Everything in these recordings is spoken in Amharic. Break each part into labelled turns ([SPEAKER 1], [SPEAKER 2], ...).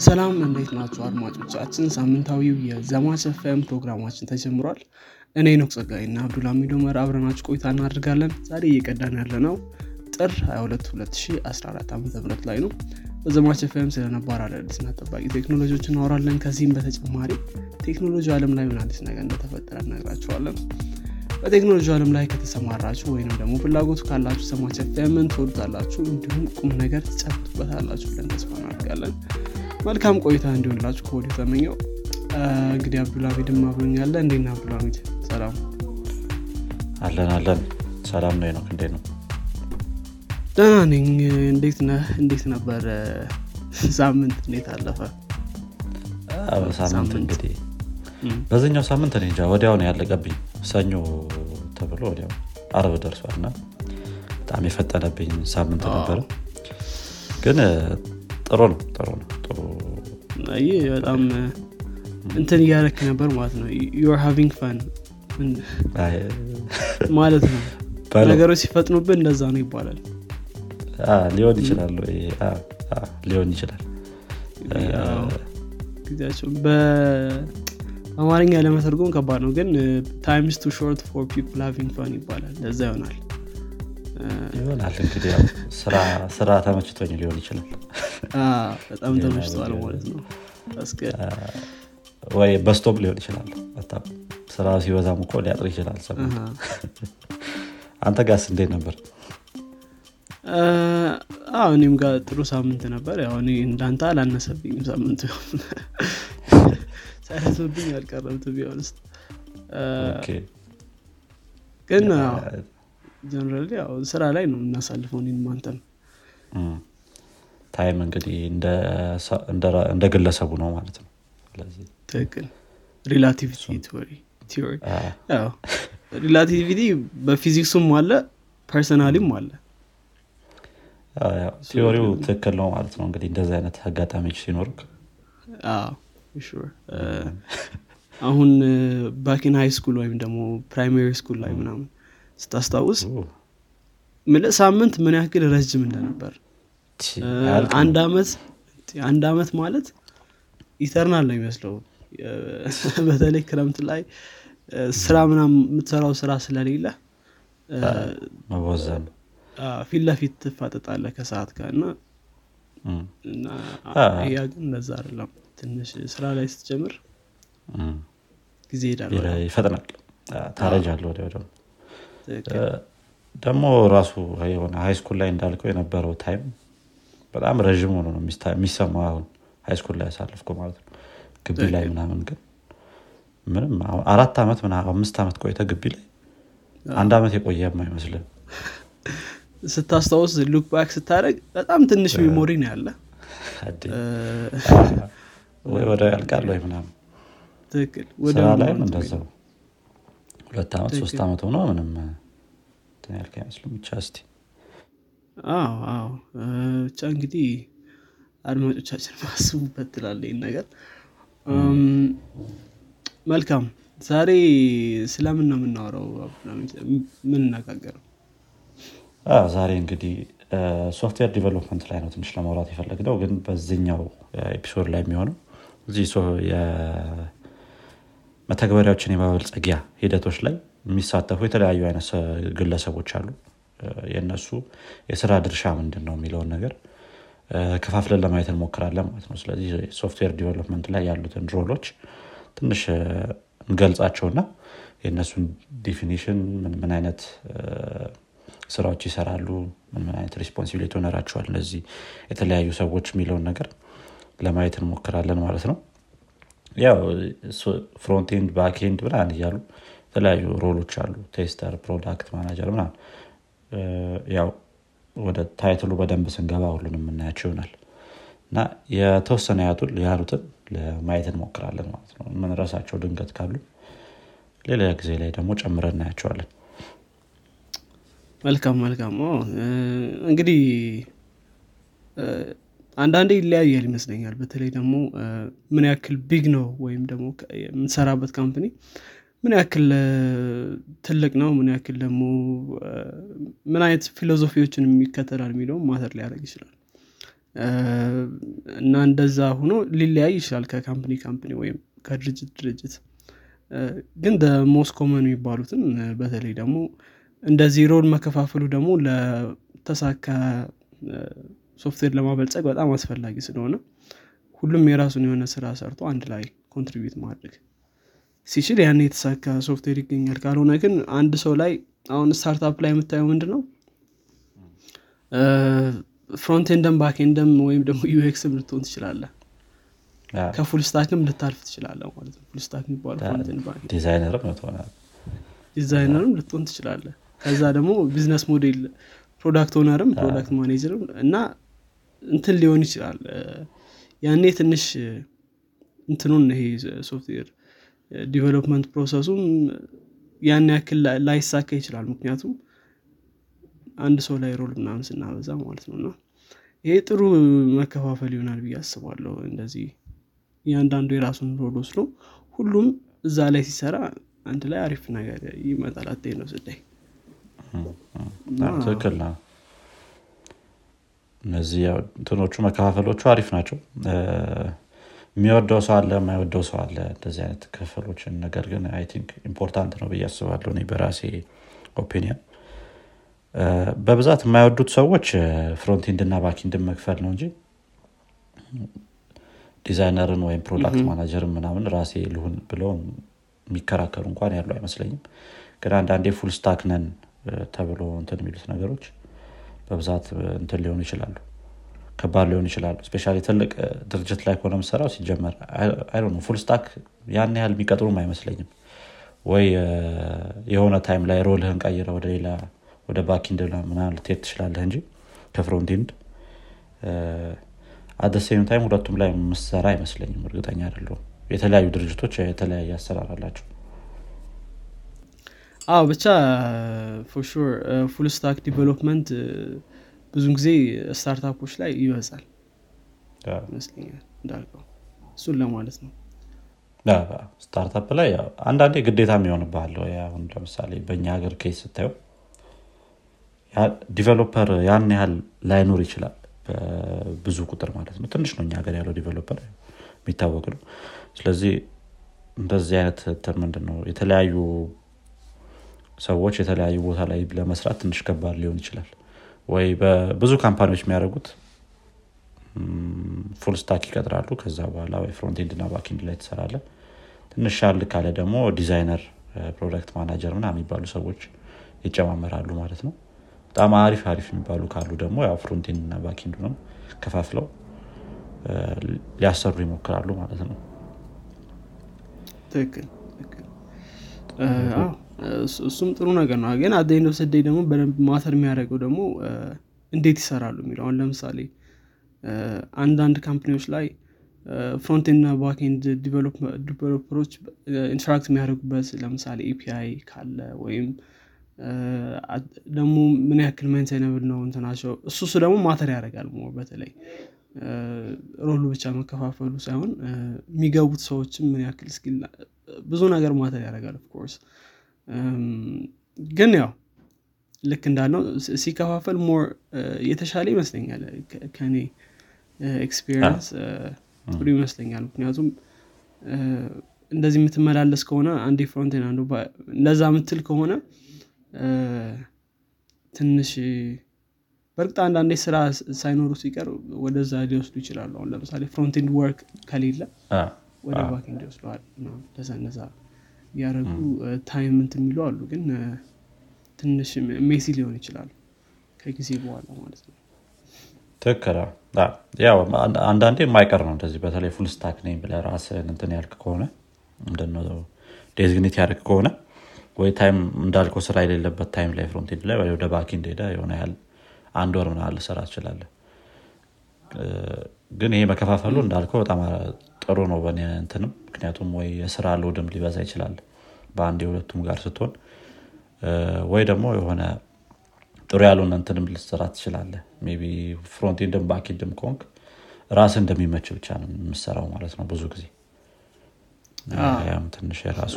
[SPEAKER 1] ሰላም እንዴት ናቸው አድማጮቻችን? ሳምንታዊው የዘማች ኤፍኤም ፕሮግራማችን ተጀምሯል። እኔ ሄኖክ ጸጋይ እና አብዱልሚድ ኡመር አብረናችሁ ቆይታ እናደርጋለን። ዛሬ እየቀዳን ያለነው ጥር 22 2014 ዓ ም ላይ ነው። በዘማች ኤፍኤም ስለ አዳዲስና ጠቃሚ ቴክኖሎጂዎች እናወራለን። ከዚህም በተጨማሪ ቴክኖሎጂ አለም ላይ ምን አዲስ ነገር እንደተፈጠረ እነግራችኋለን። በቴክኖሎጂ አለም ላይ ከተሰማራችሁ ወይም ደግሞ ፍላጎቱ ካላችሁ ሰማች ኤፍኤምን ትወዱታላችሁ እንዲሁም ቁም ነገር ትጨብጡበታላችሁ ብለን ተስፋ እናደርጋለን መልካም ቆይታ እንዲሆንላችሁ ከወዲሁ ተመኘው። እንግዲህ አብዱልሚድም አብሮኛለ እንዴና አብዱልሚድ ሰላም።
[SPEAKER 2] አለን አለን። ሰላም ነው ነው እንዴት ነው?
[SPEAKER 1] ደህና ነኝ። እንዴት ነህ? እንዴት ነበር? ሳምንት እንዴት አለፈ?
[SPEAKER 2] ሳምንት እንግዲህ በዚኛው ሳምንት እኔ እንጃ ወዲያው ነው ያለቀብኝ። ሰኞ ተብሎ ወዲያው አርብ ደርሷል እና በጣም የፈጠነብኝ ሳምንት ነበረ። ግን ጥሩ ነው ጥሩ ነው ጥሩ
[SPEAKER 1] ይህ በጣም እንትን እያረክ ነበር ማለት ነው። You're having
[SPEAKER 2] fun
[SPEAKER 1] ማለት ነው። ነገሮች ሲፈጥኑብን እንደዛ ነው ይባላል።
[SPEAKER 2] ሊሆን ይችላል ሊሆን ይችላል።
[SPEAKER 1] ጊዜያቸው በአማርኛ ለመተርጎም ከባድ ነው ግን time's too short for people having fun ይባላል። ለዛ ይሆናል።
[SPEAKER 2] ይሆናል እንግዲህ ስራ ተመችቶኝ ሊሆን ይችላል
[SPEAKER 1] በጣም ተመችተዋል ማለት ነው።
[SPEAKER 2] ወይ በስቶም ሊሆን ይችላል። ስራ ሲበዛም እኮ ሊያጥር ይችላል አንተ ጋስ እንዴት ነበር?
[SPEAKER 1] እኔም ጋር ጥሩ ሳምንት ነበር። ያው እኔ እንዳንተ አላነሰብኝም ሳምንቱ። ሳይረስብኝ አልቀረም
[SPEAKER 2] Okay።
[SPEAKER 1] ግን generally ያው ስራ ላይ ነው እናሳልፈው እኔም አንተም
[SPEAKER 2] እም። time እንግዲህ እንደ ግለሰቡ ነው ማለት ነው።
[SPEAKER 1] ትክክል። relativity በፊዚክሱም አለ personally ም
[SPEAKER 2] አለ። theory ው ትክክል ነው ማለት ነው። እንግዲህ እንደዚህ አይነት አጋጣሚዎች
[SPEAKER 1] እ፣ አሁን back in high school ወይም ደግሞ primary school ላይ ምናምን ስታስታውስ ሳምንት ምን ያክል ረጅም እንደነበር አንድ አመት አንድ አመት ማለት eternal ነው የሚመስለው። በተለይ ክረምት ላይ ስራ ምናምን የምትሰራው ስራ ስለሌለ ፊት ለፊት ትፋጠጣለህ ከሰዓት ጋር እና ያ ግን እንደዛ አይደለም። ትንሽ ስራ ላይ ስትጀምር ጊዜ
[SPEAKER 2] ይሄዳል ይፈጥናል። ታረጃለህ ወዲያው ደግሞ። ራሱ የሆነ high school ላይ እንዳልከው የነበረው time በጣም ረዥም ሆኖ ነው የሚሰማው አሁን high school ላይ ያሳለፍኩት ማለት ነው። ግቢ ላይ ምናምን ግን ምንም አራት ዓመት አምስት ዓመት ቆይተህ ግቢ ላይ አንድ ዓመት የቆየም አይመስልም
[SPEAKER 1] ስታስታውስ look back ስታደርግ በጣም ትንሽ ሜሞሪ ነው ያለ።
[SPEAKER 2] ወይ ወደ ያልቃል ወይ ምናምን። ስራ ላይም እንደዛው። ሁለት ዓመት ሶስት ዓመት ሆኖ ምንም ያልክ አይመስልም። ብቻ እስቲ
[SPEAKER 1] አዎ አዎ። ብቻ እንግዲህ አድማጮቻችን ማስቡበት ትላለ ይህን ነገር። መልካም። ዛሬ ስለምን ነው የምናወራው? የምንነጋገረው
[SPEAKER 2] አዎ፣ ዛሬ እንግዲህ software development ላይ ነው ትንሽ ለማውራት የፈለግነው። ግን በዚህኛው episode ላይ የሚሆነው እዚህ የመተግበሪያዎችን የማበልጸጊያ ሂደቶች ላይ የሚሳተፉ የተለያዩ አይነት ግለሰቦች አሉ የእነሱ የስራ ድርሻ ምንድን ነው የሚለውን ነገር ከፋፍለን ለማየት እንሞክራለን ማለት ነው። ስለዚህ software development ላይ ያሉትን role ኦች ትንሽ እንገልጻቸውና የእነሱን definition ምን ምን አይነት ስራዎች ይሰራሉ ምን ምን አይነት responsibility ይኖራቸዋል እነዚህ የተለያዩ ሰዎች የሚለውን ነገር ለማየት እንሞክራለን ማለት ነው። ያው frontend backend ምናምን እያሉ የተለያዩ role ኦች አሉ። tester product manager ምናምን እ፣ ያው ወደ title ኡ በደንብ ስንገባ ሁሉንም የምናያቸው ይሆናል። እና የተወሰነ ያቱን ያሉትን ለማየት እንሞክራለን ማለት ነው። የምንረሳቸው ድንገት ካሉ ሌላ ጊዜ ላይ ደግሞ ጨምረን እናያቸዋለን።
[SPEAKER 1] መልካም መልካም። እንግዲህ አንዳንዴ ይለያያል ይመስለኛል። በተለይ ደግሞ ምን ያክል ቢግ ነው ወይም ደግሞ የምንሰራበት ካምፕኒ ምን ያክል ትልቅ ነው? ምን ያክል ደግሞ ምን አይነት philosophy ዎችን የሚከተላል የሚለውም matter ሊያደርግ ይችላል። እና እንደዛ ሆኖ ሊለያይ ይችላል ከ company company ወይም ከድርጅት ድርጅት። ግን most common የሚባሉትን በተለይ ደግሞ እንደዚህ role መከፋፈሉ ደግሞ ለተሳካ ሶፍትዌር ለማበልጸግ በጣም አስፈላጊ ስለሆነ ሁሉም የራሱን የሆነ ስራ ሰርቶ አንድ ላይ contribute ማድረግ ሲችል ያን የተሳካ ሶፍትዌር ይገኛል። ካልሆነ ግን አንድ ሰው ላይ አሁን startup ላይ የምታየው ምንድነው frontend ም backend ም ወይም ደግሞ UX ም ልትሆን ትችላለህ። ከ full stack ም ልታልፍ ትችላለህ ማለት ነው። full stack የሚባሉ
[SPEAKER 2] ዲዛይነርም
[SPEAKER 1] ልትሆን ትችላለህ። ከዛ ደግሞ business model product owner ም product manager ም እና እንትን ሊሆን ይችላል። ያኔ ትንሽ እንትኑን ይሄ ሶፍትዌር development process ኡም ያን ያክል ላይሳካ ይችላል። ምክንያቱም አንድ ሰው ላይ role ምናምን ስናበዛ ማለት ነው። እና ይሄ ጥሩ መከፋፈል ይሆናል ብዬ አስባለሁ። እንደዚህ እያንዳንዱ የራሱን role ወስዶ ሁሉም እዛ ላይ ሲሰራ አንድ ላይ አሪፍ ነገር ይመጣል at the end
[SPEAKER 2] of the day ትክክል እነዚህ እንትኖቹ መከፋፈሎቹ አሪፍ ናቸው የሚወደው ሰው አለ የማይወደው ሰው አለ። እንደዚህ አይነት ክፍሎችን ነገር ግን I think important ነው ብዬ አስባለሁ እኔ በራሴ opinion በብዛት የማይወዱት ሰዎች frontend እና backend ን መክፈል ነው እንጂ ዲዛይነርን ወይም product manager ን ምናምን ራሴ ልሁን ብለው የሚከራከሩ እንኳን ያሉ አይመስለኝም። ግን አንዳንዴ full stack ነን ተብሎ እንትን የሚሉት ነገሮች በብዛት እንትን ሊሆኑ ይችላሉ ከባድ ሊሆኑ ይችላሉ especially ትልቅ ድርጅት ላይ ከሆነ ምሰራው ሲጀመር። full stack ያን ያህል የሚቀጥሩም አይመስለኝም። ወይ የሆነ time ላይ role ህን ቀይረህ ወደ ሌላ ወደ backend ምናምን ልትሄድ ትችላለህ እንጂ ከ frontend at the same time ሁለቱም ላይ ምሰራ አይመስለኝም። እርግጠኛ አይደለሁም። የተለያዩ ድርጅቶች የተለያየ አሰራር አላቸው።
[SPEAKER 1] አዎ ብቻ for full stack development ብዙን ጊዜ startup ኦች ላይ ይበዛል። ይመስለኛል እንዳልከው። እሱን ለማለት ነው።
[SPEAKER 2] startup ላይ አንዳንዴ ግዴታ የሚሆንብሃል አሁን ለምሳሌ በእኛ ሀገር case ስታየው developer ያን ያህል ላይኖር ይችላል ብዙ ቁጥር ማለት ነው። ትንሽ ነው እኛ ሀገር ያለው developer የሚታወቅ ነው። ስለዚህ እንደዚህ አይነት ምንድን ነው የተለያዩ ሰዎች የተለያዩ ቦታ ላይ ለመስራት ትንሽ ከባድ ሊሆን ይችላል ወይ በብዙ company ዎች የሚያደርጉት full stack ይቀጥራሉ። ከዛ በኋላ ወይ frontend እና backend ላይ ትሰራለህ ትንሽ ሻል ካለ ደግሞ designer product manager ምናምን የሚባሉ ሰዎች ይጨማመራሉ ማለት ነው። በጣም አሪፍ አሪፍ የሚባሉ ካሉ ደግሞ ያው frontend እና backend ኡ ነው ከፋፍለው ሊያሰሩ ይሞክራሉ ማለት ነው።
[SPEAKER 1] ትክክል እሱም ጥሩ ነገር ነው። ግን አደኝ ስደይ ደግሞ በደንብ ማተር የሚያደርገው ደግሞ እንዴት ይሰራሉ የሚለው ለምሳሌ አንዳንድ ካምፕኒዎች ላይ ፍሮንቴንድ እና ባክንድ ዲቨሎፐሮች ኢንተራክት የሚያደርጉበት ለምሳሌ ኤፒአይ ካለ ወይም ደግሞ ምን ያክል maintainable ነው እንትናቸው እሱ እሱ ደግሞ matter ያደርጋል more በተለይ። role ኡ ብቻ መከፋፈሉ ሳይሆን የሚገቡት ሰዎችም ምን ያክል skill ብዙ ነገር matter ያደርጋል of course ግን ያው ልክ እንዳልከው ሲከፋፈል more የተሻለ ይመስለኛል ከኔ experience ጥሩ ይመስለኛል። ምክንያቱም እንደዚህ የምትመላለስ ከሆነ አንዴ frontend አንዱ እንደዛ ምትል ከሆነ ትንሽ በእርግጥ አንዳንዴ ስራ ሳይኖሩ ሲቀር ወደዛ ሊወስዱ ይችላሉ። አሁን ለምሳሌ frontend work ከሌለ ወደ backend ይወስደዋል። እንደዛ እነዛ እያደረጉ time እንት የሚሉ አሉ። ግን ትንሽ messy ሊሆን ይችላል ከጊዜ በኋላ ማለት ነው።
[SPEAKER 2] ትክክል። ያው አንዳንዴ የማይቀር ነው እንደዚህ በተለይ full stack ነኝ ብለህ ራስህን እንትን ያልክ ከሆነ ምንድነው designate ያደርግ ከሆነ ወይ time እንዳልከው ስራ የሌለበት time ላይ frontend ላይ ወደ backend ሄደህ የሆነ ያህል አንድ ወር ምናምን ልትሰራ ትችላለህ ግን ይሄ መከፋፈሉ እንዳልከው በጣም ጥሩ ነው በእኔ እንትንም። ምክንያቱም ወይ የስራ load ም ሊበዛ ይችላል በአንድ የሁለቱም ጋር ስትሆን። ወይ ደግሞ የሆነ ጥሩ ያልሆነ እንትንም ልትሰራ ትችላለህ ቢ frontend ም backend ም ከሆንክ ራስህ እንደሚመችህ ብቻ ነው የምትሰራው ማለት ነው ብዙ ጊዜ። ያም ትንሽ የራሱ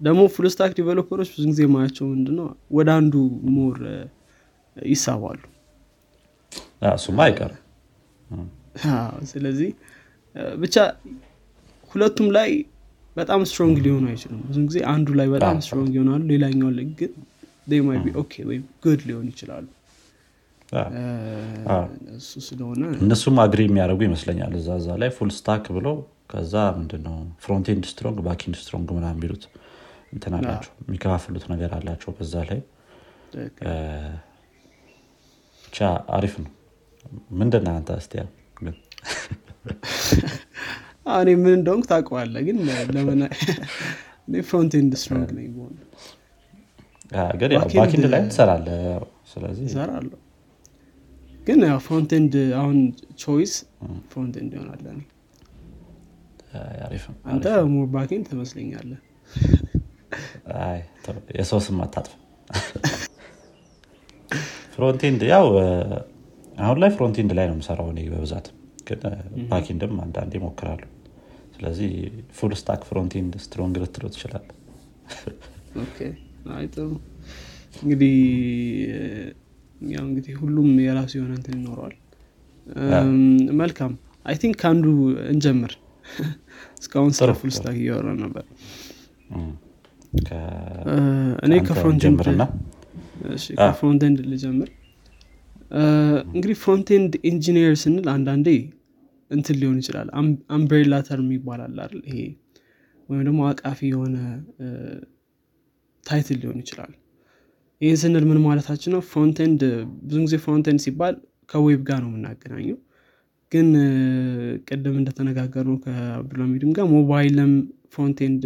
[SPEAKER 1] ደግሞ full stack developer ኦች ብዙ ጊዜ ማያቸው ምንድነው ወደ አንዱ more ይሳባሉ።
[SPEAKER 2] እሱማ አይቀርም
[SPEAKER 1] ስለዚህ ብቻ ሁለቱም ላይ በጣም strong ሊሆኑ አይችሉም። ብዙ ጊዜ አንዱ ላይ በጣም strong ይሆናሉ ሌላኛው ላይ ግን maybe okay ወይም good ሊሆን ይችላሉ። እሱ ስለሆነ
[SPEAKER 2] እነሱም agree የሚያደርጉ ይመስለኛል እዛ እዛ ላይ full stack ብሎ ከዛ ምንድነው frontend strong backend strong ምናምን የሚሉት እንትን አላቸው የሚከፋፍሉት ነገር አላቸው በዛ ላይ። ብቻ አሪፍ ነው ምንድን አንተ ግን
[SPEAKER 1] እኔ ምን እንደሆንክ ታውቀዋለህ ግን ለምን? frontend strong ነኝ በሆነ።
[SPEAKER 2] ግን backend ላይ ትሰራለህ ስለዚህ
[SPEAKER 1] እሰራለሁ። ግን ያው frontend አሁን choice frontend ይሆናል አንተ more backend ትመስለኛለህ
[SPEAKER 2] የሰው ስም አታጥፍ frontend ያው አሁን ላይ frontend ላይ ነው የምሰራው እኔ በብዛት። ግን backend ም አንዳንዴ እሞክራለሁ ስለዚህ full stack frontend strong ልትል
[SPEAKER 1] ትችላለህ እንግዲህ ያው እንግዲህ ሁሉም የራሱ የሆነ እንትን ይኖረዋል። መልካም። I think ከአንዱ እንጀምር። እስካሁን ስለ full stack እያወራን ነበር። እኔ ከ frontend ልጀምር እንግዲህ frontend engineer ስንል አንዳንዴ እንትን ሊሆን ይችላል። umbrella term ይባላል ይሄ ወይም ደግሞ አቃፊ የሆነ title ሊሆን ይችላል። ይህን ስንል ምን ማለታችን ነው? frontend ብዙ ጊዜ frontend ሲባል ከ web ጋር ነው የምናገናኘው። ግን ቅድም እንደተነጋገርነው ከአብዱልሚድም ጋር ሞባይልም frontend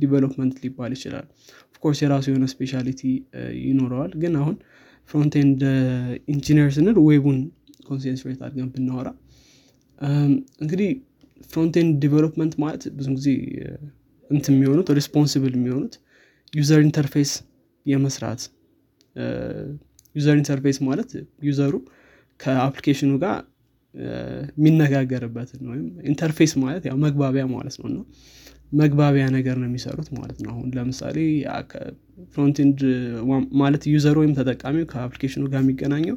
[SPEAKER 1] development ሊባል ይችላል። of course የራሱ የሆነ speciality ይኖረዋል። ግን አሁን frontend engineer ስንል web ኡን concentrate አድርገን ብናወራ። እንግዲህ frontend development ማለት ብዙ ጊዜ እንት የሚሆኑት responsible የሚሆኑት user interface የመስራት። user interface ማለት user ኡ ከ application ኡ ጋር የሚነጋገርበትን ወይም interface ማለት ያው መግባቢያ ማለት ነው። እና መግባቢያ ነገር ነው የሚሰሩት ማለት ነው። አሁን ለምሳሌ frontend ማለት user ወይም ተጠቃሚው ከ application ኡ ጋር የሚገናኘው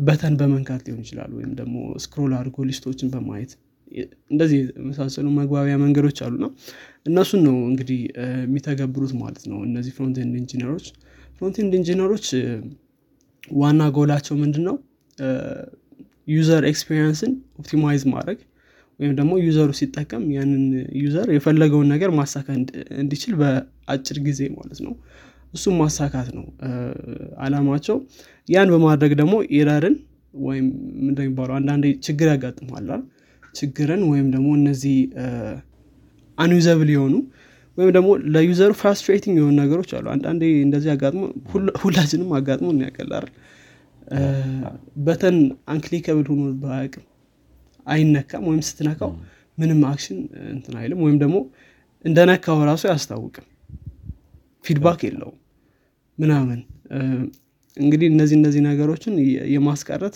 [SPEAKER 1] button በመንካት ሊሆን ይችላል ወይም ደግሞ scroll አድርጎ list ኦችን በማየት እንደዚህ የመሳሰሉ መግባቢያ መንገዶች አሉና እነሱን ነው እንግዲህ የሚተገብሩት ማለት ነው እነዚህ frontend engineer ኦች። frontend engineer ኦች ዋና ጎላቸው ምንድን ነው user experience ን optimize ማድረግ ወይም ደግሞ user ኡ ሲጠቀም ያንን user የፈለገውን ነገር ማሳካት እንዲችል በአጭር ጊዜ ማለት ነው። እሱም ማሳካት ነው አላማቸው። ያን በማድረግ ደግሞ error ን ወይም እንደሚባለው አንዳንዴ ችግር ያጋጥማል ችግርን ወይም ደግሞ እነዚህ unusable የሆኑ ወይም ደግሞ ለ user ኡ frustrating የሆኑ ነገሮች አሉ። አንዳንዴ እንደዚህ አጋጥሞ ሁላችንም አጋጥሞ ያውቃል button unclickable ሆኖ በአቅም አይነካም ወይም ስትነካው ምንም action እንትን አይልም ወይም ደግሞ እንደነካው ራሱ አያስታውቅም። feedback የለውም ምናምን። እንግዲህ እነዚህ እነዚህ ነገሮችን የማስቀረት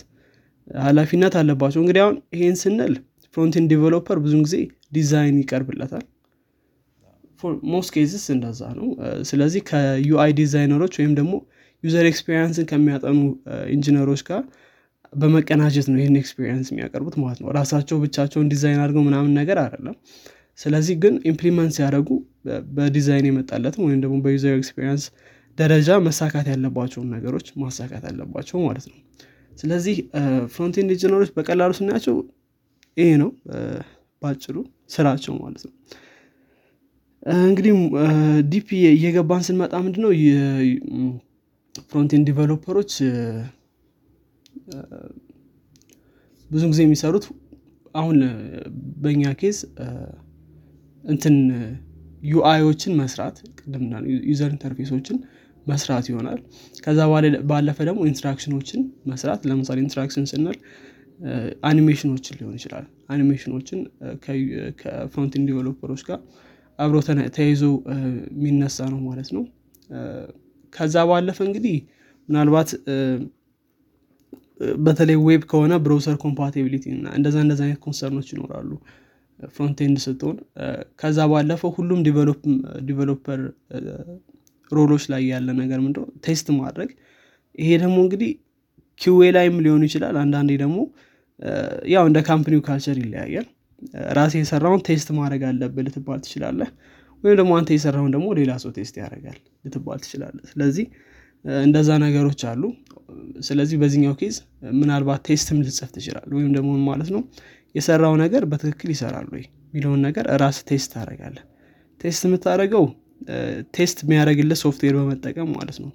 [SPEAKER 1] ሀላፊነት አለባቸው። እንግዲህ አሁን ይሄን ስንል front-end developer ብዙን ጊዜ ዲዛይን ይቀርብለታል። most cases እንደዛ ነው። ስለዚህ ከ UI designer ኦች ወይም ደግሞ user experience ን ከሚያጠኑ ኢንጂነሮች ጋር በመቀናጀት ነው ይህን experience የሚያቀርቡት ማለት ነው። ራሳቸው ብቻቸውን ዲዛይን አድርገው ምናምን ነገር አይደለም። ስለዚህ ግን implement ሲያደርጉ በዲዛይን የመጣለትም ወይም ደግሞ በ user experience ደረጃ መሳካት ያለባቸውን ነገሮች ማሳካት አለባቸው ማለት ነው። ስለዚህ front-end engineer ኦች በቀላሉ ስናያቸው ይሄ ነው። ባጭሩ ስራቸው ማለት ነው። እንግዲህ deep እየገባን ስንመጣ ምንድነው? front-end developer ኦች ብዙ ጊዜ የሚሰሩት አሁን በእኛ case እንትን UI ዎችን መስራት ቅድም user interface ኦችን መስራት ይሆናል። ከዛ ባለፈ ደግሞ interaction ኦችን መስራት። ለምሳሌ interaction ስንል አኒሜሽኖችን ሊሆን ይችላል። አኒሜሽኖችን ከ front-end developer ኦች ጋር አብሮ ተያይዞ የሚነሳ ነው ማለት ነው። ከዛ ባለፈ እንግዲህ ምናልባት በተለይ web ከሆነ browser compatibility እና እንደዛ እንደዛ አይነት concern ኦች ይኖራሉ front-end ስትሆን። ከዛ ባለፈው ሁሉም developer role ኦች ላይ ያለ ነገር ምንድነው test ማድረግ። ይሄ ደግሞ እንግዲህ QA ላይም ሊሆኑ ይችላል። አንዳንዴ ደግሞ ያው እንደ company ው culture ይለያያል። ራሴ የሰራውን test ማድረግ አለብህ ልትባል ትችላለህ። ወይም ደግሞ አንተ የሰራውን ደግሞ ሌላ ሰው test ያደርጋል ልትባል ትችላለህ። ስለዚህ እንደዛ ነገሮች አሉ ስለዚህ በዚህኛው case ምናልባት test ም ልትጽፍ ትችላል ወይም ደግሞ ማለት ነው? የሰራው ነገር በትክክል ይሰራል ወይ የሚለውን ነገር ራስህ test ታደርጋለህ test የምታደረገው test የሚያደረግልህ ሶፍትዌር በመጠቀም ማለት ነው።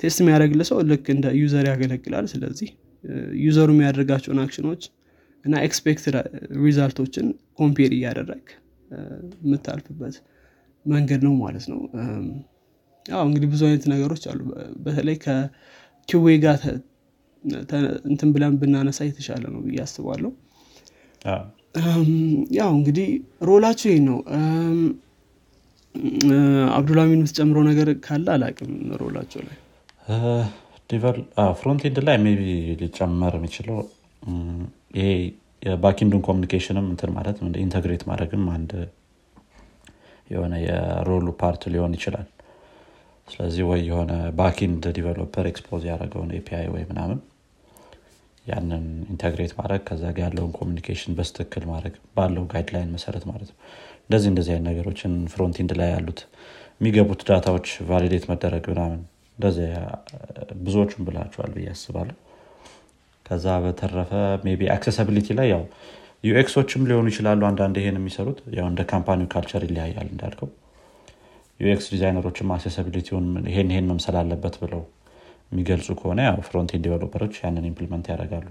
[SPEAKER 1] test የሚያደረግልህ ሰው ልክ እንደ user ያገለግላል ስለዚህ user ኡ የሚያደርጋቸውን አክሽኖች እና expect result ኦችን compare እያደረግ የምታልፍበት መንገድ ነው ማለት ነው። እንግዲህ ብዙ አይነት ነገሮች አሉ በተለይ ከ QA ጋር እንትን ብለን ብናነሳ የተሻለ ነው ብዬ አስባለሁ። ያው እንግዲህ role ኣችሁ ይህ ነው። አብዱላሚን የምትጨምረው ነገር ካለ አላቅም role ኣቸው ላይ።
[SPEAKER 2] front end ላይ maybe ሊጨመር የሚችለው ይሄ የ back-end ኡን communication ም እንትን ማለት integrate ማድረግም አንድ የሆነ የ role ኡ part ሊሆን ይችላል ስለዚህ ወይ የሆነ back-end developer expose ያደረገውን API ወይ ምናምን ያንን integrate ማድረግ ከዛ ጋ ያለውን communication በትክክል ማድረግ ባለው guideline መሰረት ማለት ነው። እንደዚህ እንደዚህ አይነት ነገሮችን front-end ላይ ያሉት የሚገቡት data ዎች validate መደረግ ምናምን እንደዚህ ብዙዎቹን ብለሃቸዋል ብዬ አስባለሁ። ከዛ በተረፈ ቢ accessibility ላይ ያው UX ኦችም ሊሆኑ ይችላሉ አንዳንድ ይሄን የሚሰሩት። ያው እንደ company ው culture ይለያያል እንዳልከው UX designer ኦችም accessibility ውን ይሄን ይሄን መምሰል አለበት ብለው የሚገልጹ ከሆነ ያው front-end developer ኦች ያንን implement ያደርጋሉ።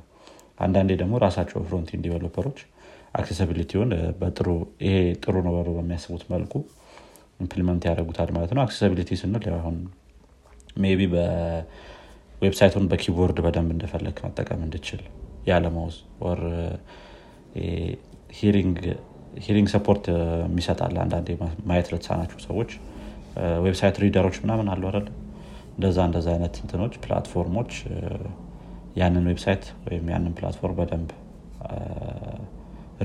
[SPEAKER 2] አንዳንዴ ደግሞ ራሳቸው front-end developer ኦች accessibility ውን በጥሩ ይሄ ጥሩ ነው ብሎ በሚያስቡት መልኩ implement ያደርጉታል ማለት ነው። accessibility ስንል አሁን maybe በ website ኡን በ keyboard በደንብ እንደፈለግ መጠቀም እንድችል ያለ mouse or hearing support የሚሰጣል አንዳንዴ ማየት ለተሳናቸው ሰዎች website reader ኦች ምናምን አሉ አይደለ እንደዛ እንደዛ አይነት እንትኖች platform ኦች ያንን website ወይም ያንን platform በደንብ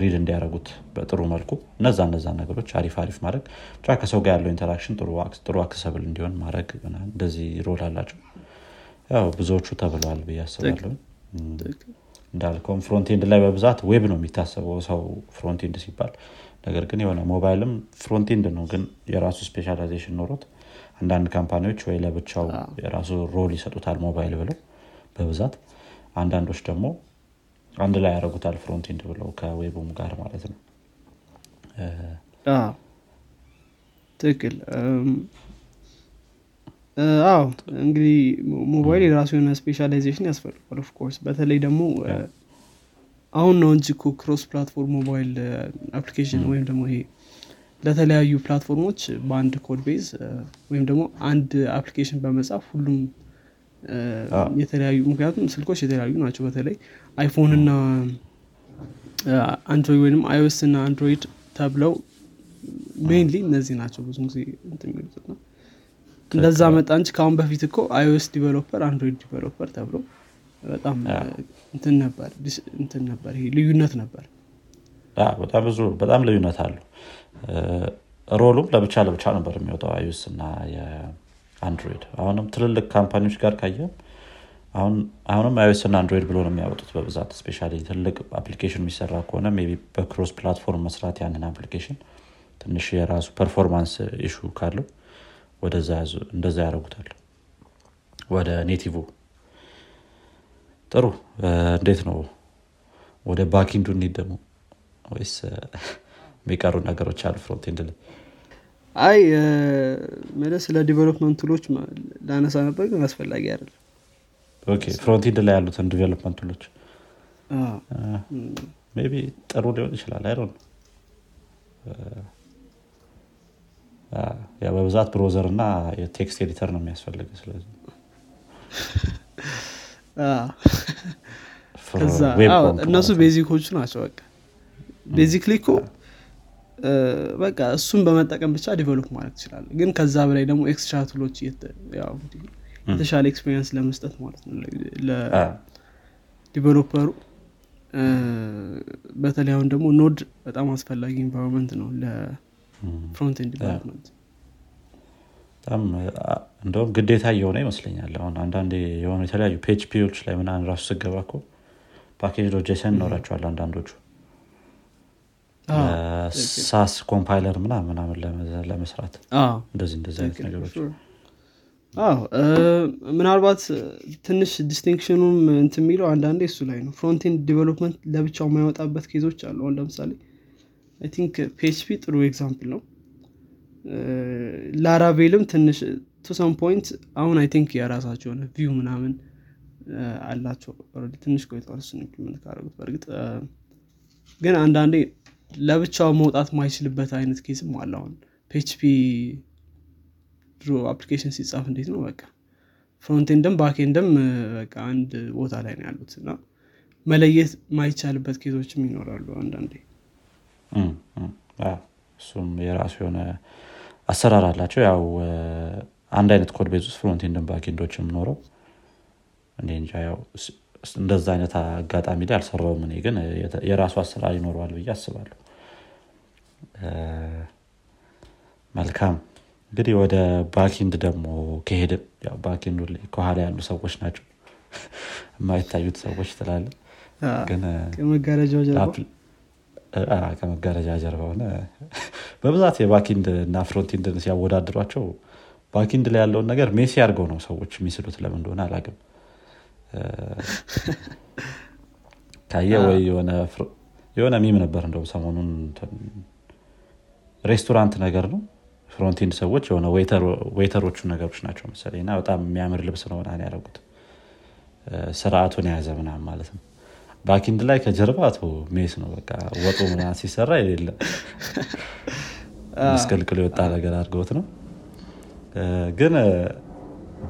[SPEAKER 2] read እንዲያደረጉት በጥሩ መልኩ እነዛ እነዛ ነገሮች አሪፍ አሪፍ ማድረግ ብቻ ከሰው ጋር ያለው interaction ጥሩ accessible እንዲሆን ማድረግ እንደዚህ role አላቸው። ያው ብዙዎቹ ተብለዋል ብዬ አስባለሁ። እንዳልከውም front-end ላይ በብዛት web ነው የሚታሰበው ሰው front-end ሲባል ነገር ግን የሆነ ሞባይልም front-end ነው ግን የራሱ specialization ኖሮት አንዳንድ company ዎች ወይ ለብቻው የራሱ role ይሰጡታል ሞባይል ብለው በብዛት። አንዳንዶች ደግሞ አንድ ላይ ያደረጉታል front-end ብለው ከ web ኡም ጋር ማለት ነው።
[SPEAKER 1] ትክክል። አዎ። እንግዲህ ሞባይል የራሱ የሆነ specialization ያስፈልገዋል of course በተለይ ደግሞ አሁን ነው እንጂ cross platform mobile application ወይም ደግሞ ይሄ ለተለያዩ platform ኦች በአንድ code base ወይም ደግሞ አንድ application በመጻፍ ሁሉም የተለያዩ ምክንያቱም ስልኮች የተለያዩ ናቸው። በተለይ አይፎን እና አንድሮይድ ወይም አይኦስ እና አንድሮይድ ተብለው mainly እነዚህ ናቸው ብዙ ጊዜ የሚሉት ነው እንደዛ መጣ እንጂ ከአሁን በፊት እኮ iOS developer Android developer ተብሎ በጣም እንትን ነበር እንትን ነበር ይሄ ልዩነት ነበር።
[SPEAKER 2] በጣም ብዙ በጣም ልዩነት አለው role ኡም ለብቻ ለብቻ ነበር የሚወጣው የ iOS እና የ Android። አሁንም ትልልቅ company ዎች ጋር ካየህም አሁንም iOS እና Android ብሎ ነው የሚያወጡት በብዛት። especially ትልቅ application የሚሰራ ከሆነ ቢ በ cross platform መስራት ያንን application ትንሽ የራሱ performance issue ካለው እንደዛ ያደርጉታል ወደ native ጥሩ? እንዴት ነው ወደ backend ኡ እንሂድ ደግሞ? ወይስ የሚቀሩ ነገሮች አሉ frontend ላይ?
[SPEAKER 1] አይ መለ ስለ development tool ኦች ላነሳ ነበር ግን አስፈላጊ አይደለም።
[SPEAKER 2] frontend ላይ ያሉትን development tool ኦች? ቢ ጥሩ ሊሆን ይችላል። አይ በብዛት browser እና የ text editor ነው የሚያስፈልግ ስለዚህ
[SPEAKER 1] እነሱ basic ኦቹ ናቸው በቃ። basically እኮ በቃ እሱን በመጠቀም ብቻ develop ማድረግ ትችላለህ ግን ከዛ በላይ ደግሞ extra tool ኦች የተሻለ experience ለመስጠት ማለት ነው። ለ developer ኡ በተለይ አሁን ደግሞ Node በጣም አስፈላጊ environment ነው ለ front end development
[SPEAKER 2] በጣም እንደውም ግዴታ እየሆነ ይመስለኛል። አሁን አንዳንዴ የሆኑ የተለያዩ PHP ዎች ላይ ምናምን ራሱ ስገባ እኮ package JSON ይኖራቸዋል አንዳንዶቹ። Sass compiler ምናምን ምናምን ለመስራት እንደዚህ እንደዚህ አይነት ነገሮች
[SPEAKER 1] አዎ ምናልባት ትንሽ distinction ኡም እንት የሚለው አንዳንዴ እሱ ላይ ነው። frontend development ለብቻው የማይወጣበት case ኦች አሉ። አሁን ለምሳሌ I think PHP ጥሩ example ነው Laravel ም ትንሽ to some point አሁን I think የራሳቸው የሆነ view ምናምን አላቸው ትንሽ ቆይተዋል እሱን implement በእርግጥ ግን አንዳንዴ ለብቻው መውጣት ማይችልበት አይነት case ም አለ አሁን። PHP ድሮ application ሲጻፍ እንዴት ነው? በቃ frontend ም backend ም በቃ አንድ ቦታ ላይ ነው ያሉት እና መለየት ማይቻልበት case ኦችም ይኖራሉ አንዳንዴ።
[SPEAKER 2] እሱም የራሱ የሆነ አሰራር አላቸው። ያው አንድ አይነት code base ውስጥ frontend ን backend ኦችም ኖረው እኔ እንጃ። ያው እንደዛ አይነት አጋጣሚ ላይ አልሰራውም እኔ ግን የራሱ አሰራር ይኖረዋል ብዬ አስባለሁ። መልካም። እንግዲህ ወደ backend ደግሞ ከሄድን። backend ኡ ከኋላ ያሉ ሰዎች ናቸው። የማይታዩት ሰዎች ትላለህ ግን ከመጋረጃ ጀርባ ሆነ። በብዛት የ backend እና frontend ን ሲያወዳድሯቸው backend ላይ ያለውን ነገር messy አድርገው ነው ሰዎች የሚስሉት። ለምን እንደሆነ አላውቅም ካየህ ወይ የሆነ meme ነበር እንደውም ሰሞኑን ሬስቶራንት ነገር ነው። frontend ሰዎች የሆነ waiter ኦቹ ነገሮች ናቸው መሰለኝ። እና በጣም የሚያምር ልብስ ነው ምናምን ያደረጉት። ስርአቱን የያዘ ምናምን ማለት ነው backend ላይ ከጀርባ አቶ mess ነው። በቃ ወጡ ምናምን ሲሰራ የሌለ ምስቅልቅል የወጣ ነገር አድርገውት ነው። ግን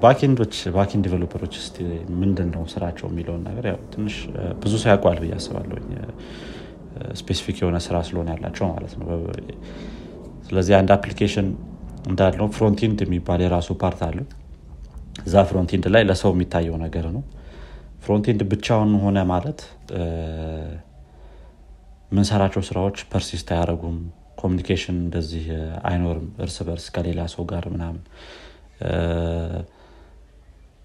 [SPEAKER 2] backend ኦች backend developer ኦች ስ ምንድን ነው ስራቸው የሚለውን ነገር ያው ትንሽ ብዙ ሰው ያውቋል ብዬ አስባለሁ specific የሆነ ስራ ስለሆነ ያላቸው ማለት ነው። ስለዚህ አንድ application እንዳለው frontend የሚባል የራሱ part አለው። እዛ frontend ላይ ለሰው የሚታየው ነገር ነው frontend ብቻውን ሆነ ማለት ምንሰራቸው ስራዎች persist አያደርጉም communication እንደዚህ አይኖርም እርስ በርስ ከሌላ ሰው ጋር ምናምን።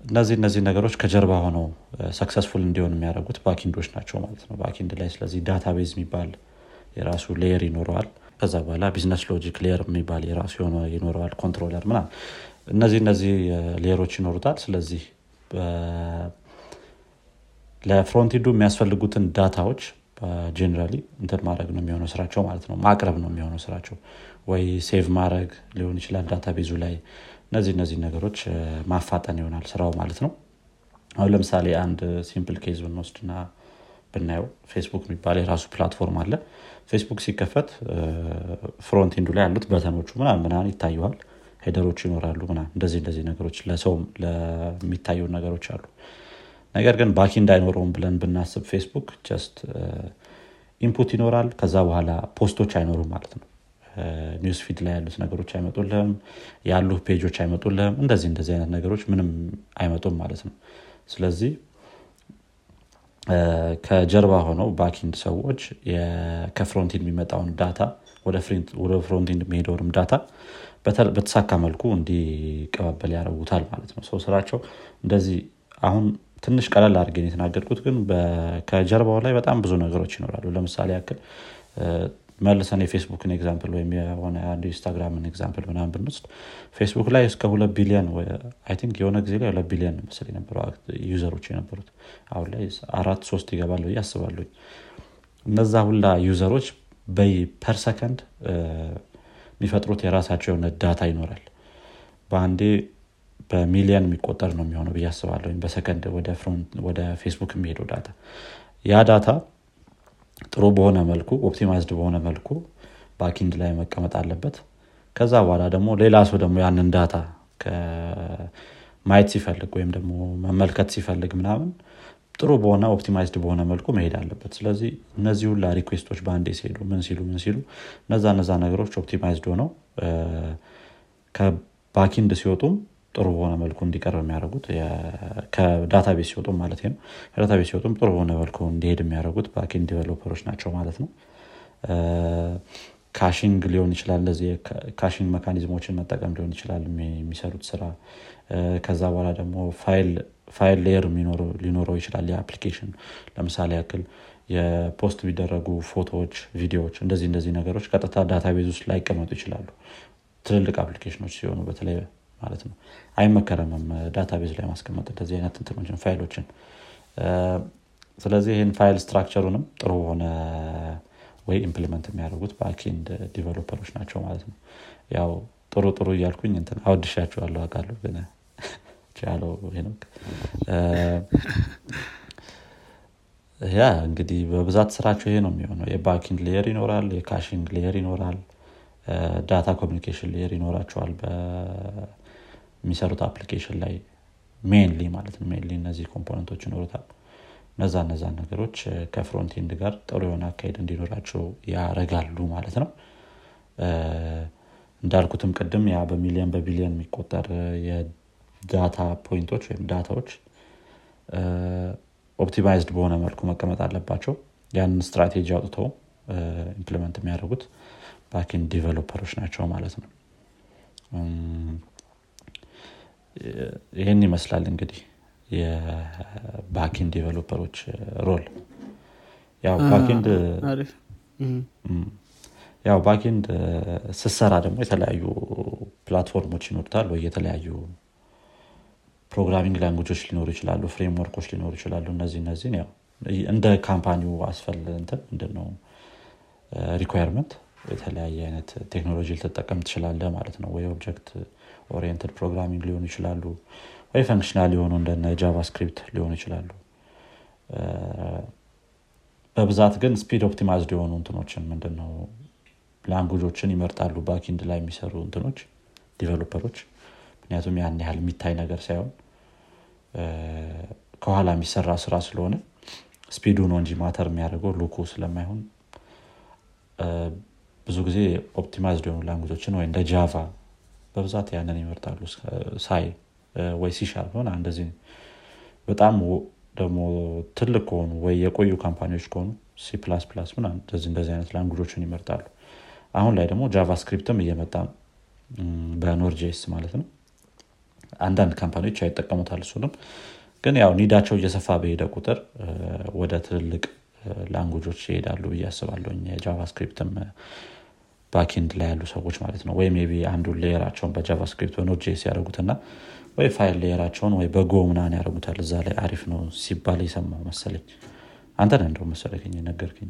[SPEAKER 2] እነዚህ እነዚህ ነገሮች ከጀርባ ሆነው successful እንዲሆን የሚያደርጉት backend ኦች ናቸው ማለት ነው። backend ላይ ስለዚህ database የሚባል የራሱ layer ይኖረዋል። ከዛ በኋላ business logic layer የሚባል የራሱ የሆነ ይኖረዋል። controller ምና እነዚህ እነዚህ layer ኦች ይኖሩታል። ስለዚህ ለ frontend ኡ የሚያስፈልጉትን data ዎች generally እንትን ማድረግ ነው የሚሆነው ስራቸው ማለት ነው። ማቅረብ ነው የሚሆነው ስራቸው። ወይ save ማድረግ ሊሆን ይችላል data base ኡ ላይ። እነዚህ እነዚህ ነገሮች ማፋጠን ይሆናል ስራው ማለት ነው። አሁን ለምሳሌ አንድ simple case ብንወስድና ብናየው ፌስቡክ የሚባል የራሱ platform አለ። ፌስቡክ ሲከፈት front ላይ ያሉት button ኦቹ ምናምን ምናምን ይታየዋል። header ኦች ይኖራሉ ምና እንደዚህ እንደዚህ ነገሮች ለሰውም ለሚታዩ ነገሮች አሉ ነገር ግን backend አይኖረውም ብለን ብናስብ Facebook just input ይኖራል። ከዛ በኋላ post ኦች አይኖሩም ማለት ነው። news feed ላይ ያሉት ነገሮች አይመጡልህም ያሉ page ኦች አይመጡልህም እንደዚህ እንደዚህ አይነት ነገሮች ምንም አይመጡም ማለት ነው። ስለዚህ ከጀርባ ሆነው backend ሰዎች ከ frontend የሚመጣውን data ወደ frontend የሚሄደውንም data በተሳካ መልኩ እንዲቀባበል ያደርጉታል ማለት ነው። ሰው ስራቸው እንደዚህ አሁን ትንሽ ቀለል አድርገን የተናገርኩት። ግን ከጀርባው ላይ በጣም ብዙ ነገሮች ይኖራሉ። ለምሳሌ ያክል መልሰን የ Facebook ን example ወይም የሆነ አንዱ Instagram ን example ምናምን ብንወስድ ፌስቡክ ላይ እስከ ሁለት ቢሊዮን think የሆነ ጊዜ ላይ ሁለት ቢሊዮን መሰል የነበሩ user ኦች የነበሩት። አሁን ላይ አራት ሶስት ይገባል ብዬ አስባለሁ እነዛ ሁላ user ኦች በ per second የሚፈጥሩት የራሳቸው የሆነ data ይኖራል። በአንዴ በሚሊየን የሚቆጠር ነው የሚሆነው ብዬ አስባለሁ በሰከንድ ወደ ፌስቡክ የሚሄደው data። ያ data ጥሩ በሆነ መልኩ optimized በሆነ መልኩ backend ላይ መቀመጥ አለበት። ከዛ በኋላ ደግሞ ሌላ ሰው ደግሞ ያንን data ማየት ሲፈልግ ወይም ደግሞ መመልከት ሲፈልግ ምናምን ጥሩ በሆነ optimized በሆነ መልኩ መሄድ አለበት። ስለዚህ እነዚህ ሁላ request ኦች በአንዴ ሲሄዱ ምን ሲሉ ምን ሲሉ እነዛ እነዛ ነገሮች optimized ሆነው ከ backend ሲወጡም ጥሩ በሆነ መልኩ እንዲቀርብ የሚያደርጉት ከ database ሲወጡም ማለት ነው። ከ database ሲወጡም ጥሩ በሆነ መልኩ እንዲሄድ የሚያደርጉት backend developer ኦች ናቸው ማለት ነው። caching ሊሆን ይችላል እንደዚህ caching mechanism ኦችን መጠቀም ሊሆን ይችላል የሚሰሩት ስራ። ከዛ በኋላ ደግሞ file layer ሊኖረው ይችላል የ application። ለምሳሌ ያክል የ post የሚደረጉ ፎቶዎች ቪዲዮዎች እንደዚህ እንደዚህ ነገሮች ቀጥታ database ውስጥ ላይቀመጡ ይችላሉ። ትልልቅ application ኦች ሲሆኑ በተለይ ማለት ነው። አይመከረምም database ላይ ማስቀመጥ እንደዚህ አይነት እንትኖችን ፋይሎችን። ስለዚህ ይህን file structure ኡንም ጥሩ ሆነ ወይ implement የሚያደርጉት backend developer ኦች ናቸው ማለት ነው። ያው ጥሩ ጥሩ እያልኩኝ እንትን አወድሻቸዋለሁ አውቃለሁ ግን ያ እንግዲህ በብዛት ስራቸው ይሄ ነው የሚሆነው። የ backend layer ይኖራል የ caching layer ይኖራል data communication layer ይኖራቸዋል በሚሰሩት application ላይ mainly ማለት ነው። mainly እነዚህ component ኦች ይኖሩታል። እነዛ እነዛን ነገሮች ከ frontend ጋር ጥሩ የሆነ አካሄድ እንዲኖራቸው ያረጋሉ ማለት ነው። እንዳልኩትም ቅድም ያ በሚሊዮን በቢሊዮን የሚቆጠር የ data point ኦች ወይም data ዎች optimized በሆነ መልኩ መቀመጥ አለባቸው። ያንን ስትራቴጂ አውጥተው implement የሚያደርጉት backend developer ኦች ናቸው ማለት ነው ይህን ይመስላል እንግዲህ የ backend developer ኦች role። ያው backend ያው backend ደግሞ የተለያዩ platform ኦች ይኖሩታል ወይ የተለያዩ programming language ኦች ሊኖሩ ይችላሉ framework ኦች ሊኖሩ ይችላሉ እነዚህ እነዚህን ያው እንደ company ው አስፈል እንትን ምንድነው requirement የተለያየ አይነት ቴክኖሎጂ ልትጠቀም ትችላለህ ማለት ነው ወይ object oriented programming ሊሆኑ ይችላሉ ወይ functional የሆኑ እንደነ JavaScript ሊሆኑ ይችላሉ። በብዛት ግን speed optimized የሆኑ እንትኖችን ምንድነው language ኦችን ይመርጣሉ backend ላይ የሚሰሩ እንትኖች developer ኦች ምክንያቱም ያን ያህል የሚታይ ነገር ሳይሆን ከኋላ የሚሰራ ስራ ስለሆነ speed ኡ ነው እንጂ matter የሚያደርገው look ኡ ስለማይሆን ብዙ ጊዜ optimized የሆኑ language ኦችን ወይ እንደ Java በብዛት ያንን ይመርጣሉ። ሳይ ወይ ሲሻርፕ ሆነ እንደዚህ በጣም ደግሞ ትልቅ ከሆኑ ወይ የቆዩ company ዎች ከሆኑ C++ ምን እንደዚህ እንደዚህ አይነት language ኦችን ይመርጣሉ። አሁን ላይ ደግሞ JavaScript ም እየመጣ በ Node.js ማለት ነው። አንዳንድ company ዎች አይጠቀሙታል እሱንም። ግን ያው need ኣቸው እየሰፋ በሄደ ቁጥር ወደ ትልልቅ language ኦች ይሄዳሉ ብዬ አስባለሁ የ JavaScript ም backend ላይ ያሉ ሰዎች ማለት ነው። ወይም ቢ አንዱን layer ኣቸውን በ JavaScript በ Node.js ያደረጉትና ወይ file layer ኣቸውን ወይ በ Go ምናን ያደረጉታል እዛ ላይ አሪፍ ነው ሲባል የሰማው መሰለኝ። አንተ ነ እንደው መሰለኝ ነገርክኝ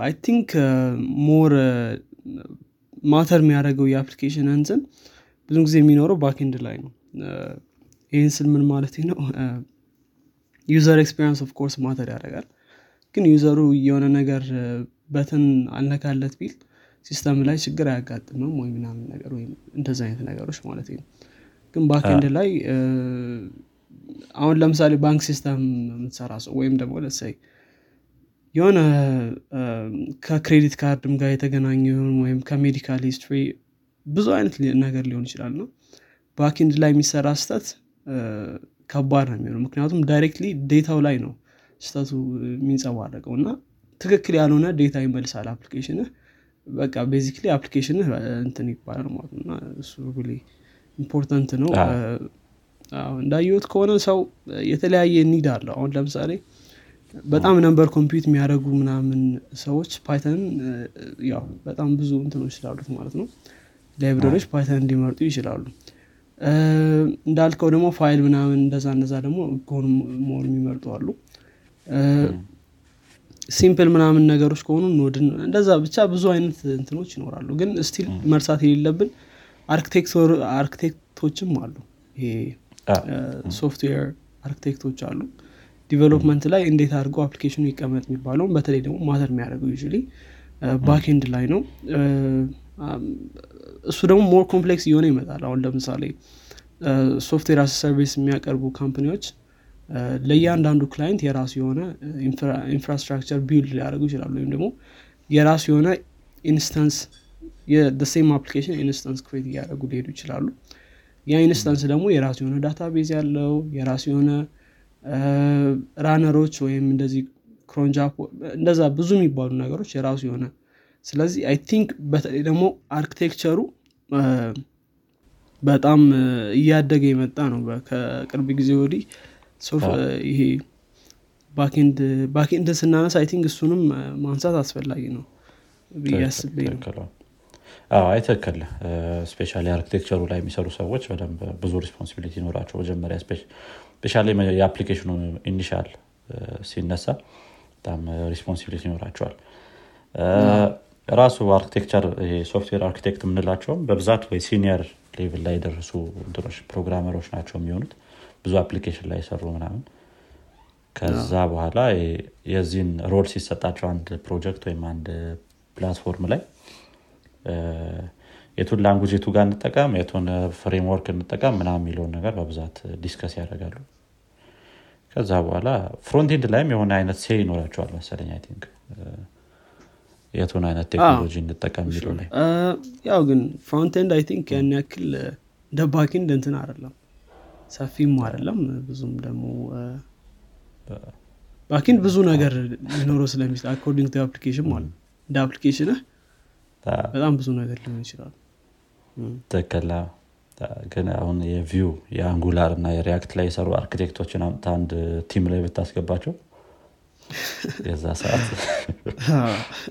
[SPEAKER 1] I think more matter የሚያደርገው የ application እንትን ብዙ ጊዜ የሚኖረው backend ላይ ነው። ይህን ስል ምን ማለት ነው? user experience of course matter ያደርጋል ግን user ኡ የሆነ ነገር button አልነካለት ቢል system ላይ ችግር አያጋጥምም ወይ ምናምን ነገር ወይም እንደዚ አይነት ነገሮች ማለት ነው። ግን backend ላይ አሁን ለምሳሌ ባንክ system የምትሰራ ሰው ወይም ደግሞ let's say የሆነ ከ credit card ም ጋር የተገናኘ ወይም ከ medical history ብዙ አይነት ነገር ሊሆን ይችላል ነው backend ላይ የሚሰራ ስተት ከባድ ነው የሚሆነው። ምክንያቱም directly data ው ላይ ነው ስተቱ የሚንጸባረቀው እና ትክክል ያልሆነ data ይመልሳል application ህ። በቃ basically application ህ እንትን ይባላል ማለት እና እሱ important ነው። እንዳየሁት ከሆነ ሰው የተለያየ need አለው። አሁን ለምሳሌ በጣም number compute የሚያደርጉ ምናምን ሰዎች Python ያው በጣም ብዙ እንትኖች ስላሉት ማለት ነው library ዎች Python እንዲመርጡ ይችላሉ። እንዳልከው ደግሞ ፋይል ምናምን እንደዛ እንደዛ ደግሞ ከሆኑ መሆኑ የሚመርጡ አሉ simple ምናምን ነገሮች ከሆኑ Node ን እንደዛ ብቻ ብዙ አይነት እንትኖች ይኖራሉ ግን still መርሳት የሌለብን አርክቴክቶችም አሉ። ይሄ software architect ኦች አሉ። development ላይ እንዴት አድርገው application ኑ ይቀመጥ የሚባለውን በተለይ ደግሞ matter የሚያደርገው ያው backend ላይ ነው። እሱ ደግሞ more complex እየሆነ ይመጣል። አሁን ለምሳሌ software as service የሚያቀርቡ company ዎች ለእያንዳንዱ client የራሱ የሆነ infrastructure build ሊያደርጉ ይችላሉ። ወይም ደግሞ የራሱ የሆነ instance same application instance create እያደረጉ ሊሄዱ ይችላሉ። ያ instance ደግሞ የራሱ የሆነ database ያለው የራሱ የሆነ runner ኦች ወይም እንደዚህ cron job እንደዛ ብዙ የሚባሉ ነገሮች የራሱ የሆነ ስለዚህ I think በተለይ ደግሞ architecture ኡ በጣም እያደገ የመጣ ነው። ከቅርብ ጊዜ ወዲህ ይሄ backend ስናነሳ አይ ቲንክ እሱንም ማንሳት አስፈላጊ ነው ብዬ አስቤ ነው።
[SPEAKER 2] አይ ትክክል። especially architecture ኡ ላይ የሚሰሩ ሰዎች በደንብ ብዙ responsibility ይኖራቸው መጀመሪያ especially የ application ኑ initial ሲነሳ በጣም responsibility ይኖራቸዋል። ራሱ architecture software architect የምንላቸውም በብዛት ወይ senior level ላይ የደረሱ programmer ኦች ናቸው የሚሆኑት ብዙ application ላይ የሰሩ ምናምን። ከዛ በኋላ የዚህን role ሲሰጣቸው አንድ ፕሮጀክት ወይም አንድ platform ላይ የቱን language የቱ ጋር እንጠቀም የቱን framework እንጠቀም ምናምን የሚለውን ነገር በብዛት discuss ያደርጋሉ። ከዛ በኋላ frontend ላይም የሆነ አይነት say ይኖራቸዋል መሰለኝ I think የቱን አይነት ቴክኖሎጂ እንጠቀም የሚለው ላይ።
[SPEAKER 1] ያው ግን frontend I think ያን ያክል እንደ backend እንትን አይደለም ሰፊም አይደለም ብዙም ደግሞ backend ብዙ ነገር ሊኖረው ስለሚ according to application ማለት እንደ application ህ በጣም ብዙ ነገር ሊሆን ይችላል።
[SPEAKER 2] ትክክል። ግን አሁን የ Vue የ Angular እና የ React ላይ የሰሩ አርኪቴክቶችን አምጥታ አንድ team ላይ ብታስገባቸው የዛ ሰዓት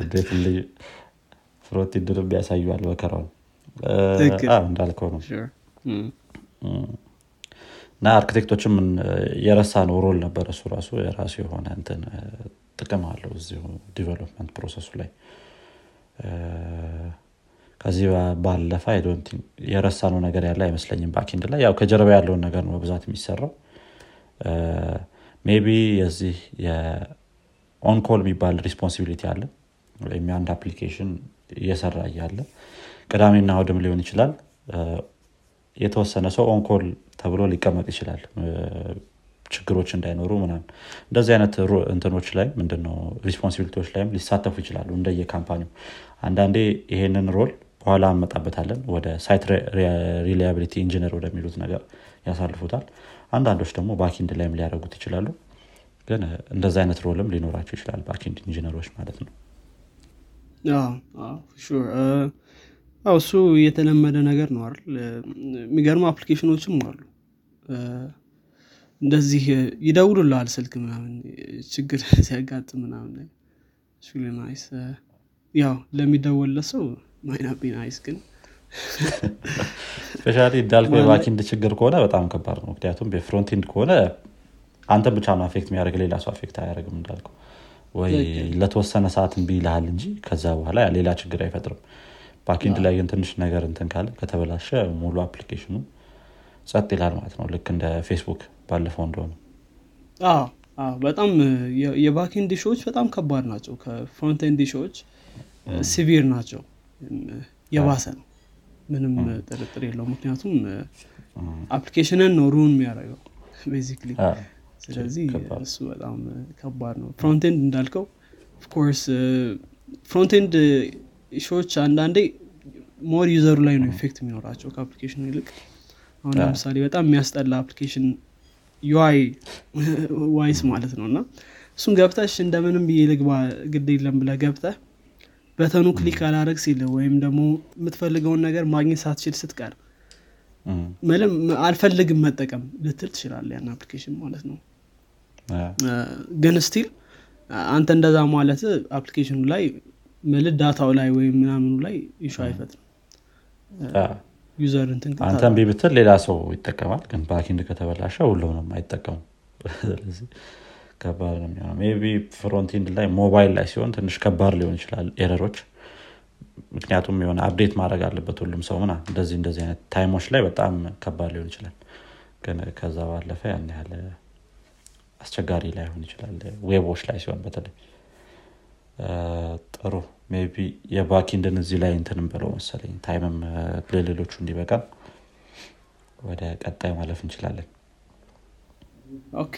[SPEAKER 2] እንዴት frontend ንም ያሳዩዋል በከራውን እንዳልከው ነው እና አርኪቴክቶችም የረሳ ነው role ነበር። እሱ ራሱ የራሱ የሆነ እንትን ጥቅም አለው እዚሁ development process ኡ ላይ። ከዚህ ባለፈ የረሳ ነው ነገር ያለ አይመስለኝም backend ላይ። ያው ከጀርባ ያለውን ነገር ነው በብዛት የሚሰራው። maybe የዚህ የ on-call የሚባል responsibility አለ። ወይም የአንድ application እየሰራ እያለ ቅዳሜና እሁድም ሊሆን ይችላል የተወሰነ ሰው on-call ተብሎ ሊቀመጥ ይችላል። ችግሮች እንዳይኖሩ ምናምን። እንደዚህ አይነት እንትኖች ላይ ምንድነው responsibility ዎች ላይም ሊሳተፉ ይችላሉ እንደየ company ው አንዳንዴ ይሄንን role በኋላ እንመጣበታለን ወደ site reliability engineer ወደሚሉት ነገር ያሳልፉታል። አንዳንዶች ደግሞ backend ላይም ሊያደርጉት ይችላሉ። ግን እንደዚ አይነት role ም ሊኖራቸው ይችላል backend engineer ኦች ማለት ነው
[SPEAKER 1] እሱ የተለመደ ነገር ነው አይደል? የሚገርሙ application ኖችም አሉ። እንደዚህ ይደውሉልሃል ስልክ ምናምን ችግር ሲያጋጥም ምናምን nice ያው ለሚደወለት ሰው might not be nice ግን
[SPEAKER 2] especially እንዳልኩ የ backend ችግር ከሆነ በጣም ከባድ ነው። ምክንያቱም የ frontend ከሆነ አንተ ብቻ ነው affect የሚያደርግ ሌላ ሰው affect አያደርግም እንዳልኩ። ወይ ለተወሰነ ሰዓት እምቢ ይልሃል እንጂ ከዛ በኋላ ሌላ ችግር አይፈጥርም backend ላይ ግን ትንሽ ነገር እንትን ካለ ከተበላሸ ሙሉ application ኑ ጸጥ ይላል ማለት ነው። ልክ እንደ ፌስቡክ ባለፈው እንደሆነ።
[SPEAKER 1] በጣም የ backend issue ዎች በጣም ከባድ ናቸው። ከ frontend issue ዎች severe ናቸው። የባሰ ነው። ምንም ጥርጥር የለው ምክንያቱም application ን ነው run የሚያደርገው basically ስለዚህ እሱ በጣም ከባድ ነው። frontend እንዳልከው of course frontend issue ዎች አንዳንዴ more user ኡ ላይ ነው effect የሚኖራቸው ከ application ኑ ይልቅ። አሁን ለምሳሌ በጣም የሚያስጠላ application UI wise ማለት ነው። እና እሱን ገብተሽ እንደምንም ብዬ ልግባ ግድ የለም ብለህ ገብተህ button ኑ click አላረግ ሲል ወይም ደግሞ የምትፈልገውን ነገር ማግኘት ሳትችል ስትቀር ምንም አልፈልግም መጠቀም ልትል ትችላለህ ያን application ማለት ነው። ግን still አንተ እንደዛ ማለት application ኑ ላይ ምል data ው ላይ ወይም ምናምኑ ላይ issue አይፈጥርም። user እንትን
[SPEAKER 2] አንተ እምቢ ብትል ሌላ ሰው ይጠቀማል ግን backend ከተበላሸ ሁሉንም አይጠቀሙ ስለዚህ ከባድ ነው የሚሆነው። maybe frontend ላይ ሞባይል ላይ ሲሆን ትንሽ ከባድ ሊሆን ይችላል error ኦች። ምክንያቱም የሆነ update ማድረግ አለበት ሁሉም ሰው ምናምን እንደዚህ እንደዚህ አይነት time ኦች ላይ በጣም ከባድ ሊሆን ይችላል። ግን ከዛ ባለፈ ያን ያህል አስቸጋሪ ላይሆን ይችላል። web ኦች ላይ ሲሆን በተለይ ጥሩ maybe የ backend ን እዚህ ላይ እንትንም ብለው መሰለኝ time ም ለሌሎቹ እንዲበቃም ወደ ቀጣይ ማለፍ እንችላለን።
[SPEAKER 1] okay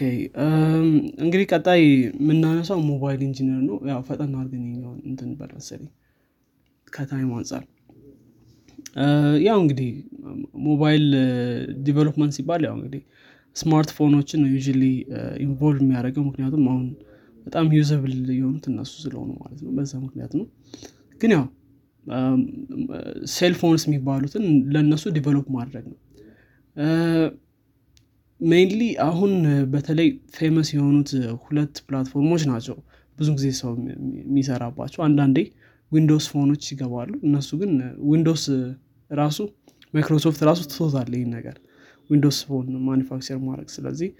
[SPEAKER 1] እንግዲህ ቀጣይ የምናነሳው mobile engineer ነው። ያው ፈጠን አድርገን እንትን መሰለኝ ከ time አንጻር ያው እንግዲህ mobile development ሲባል ያው እንግዲህ ስማርትፎኖችን ነው involve የሚያደርገው ምክንያቱም አሁን በጣም usable የሆኑት እነሱ ስለሆኑ ማለት ነው። በዛ ምክንያት ነው። ግን ያው cell phones የሚባሉትን ለእነሱ develop ማድረግ ነው። mainly አሁን በተለይ famous የሆኑት ሁለት platform ኦች ናቸው ብዙ ጊዜ ሰው የሚሰራባቸው። አንዳንዴ ዊንዶውስ phone ኦች ይገባሉ። እነሱ ግን ዊንዶውስ ራሱ ማይክሮሶፍት ራሱ ትቶታል ይህን ነገር። ዊንዶውስ phone manufacture ማድረግ። ስለዚህ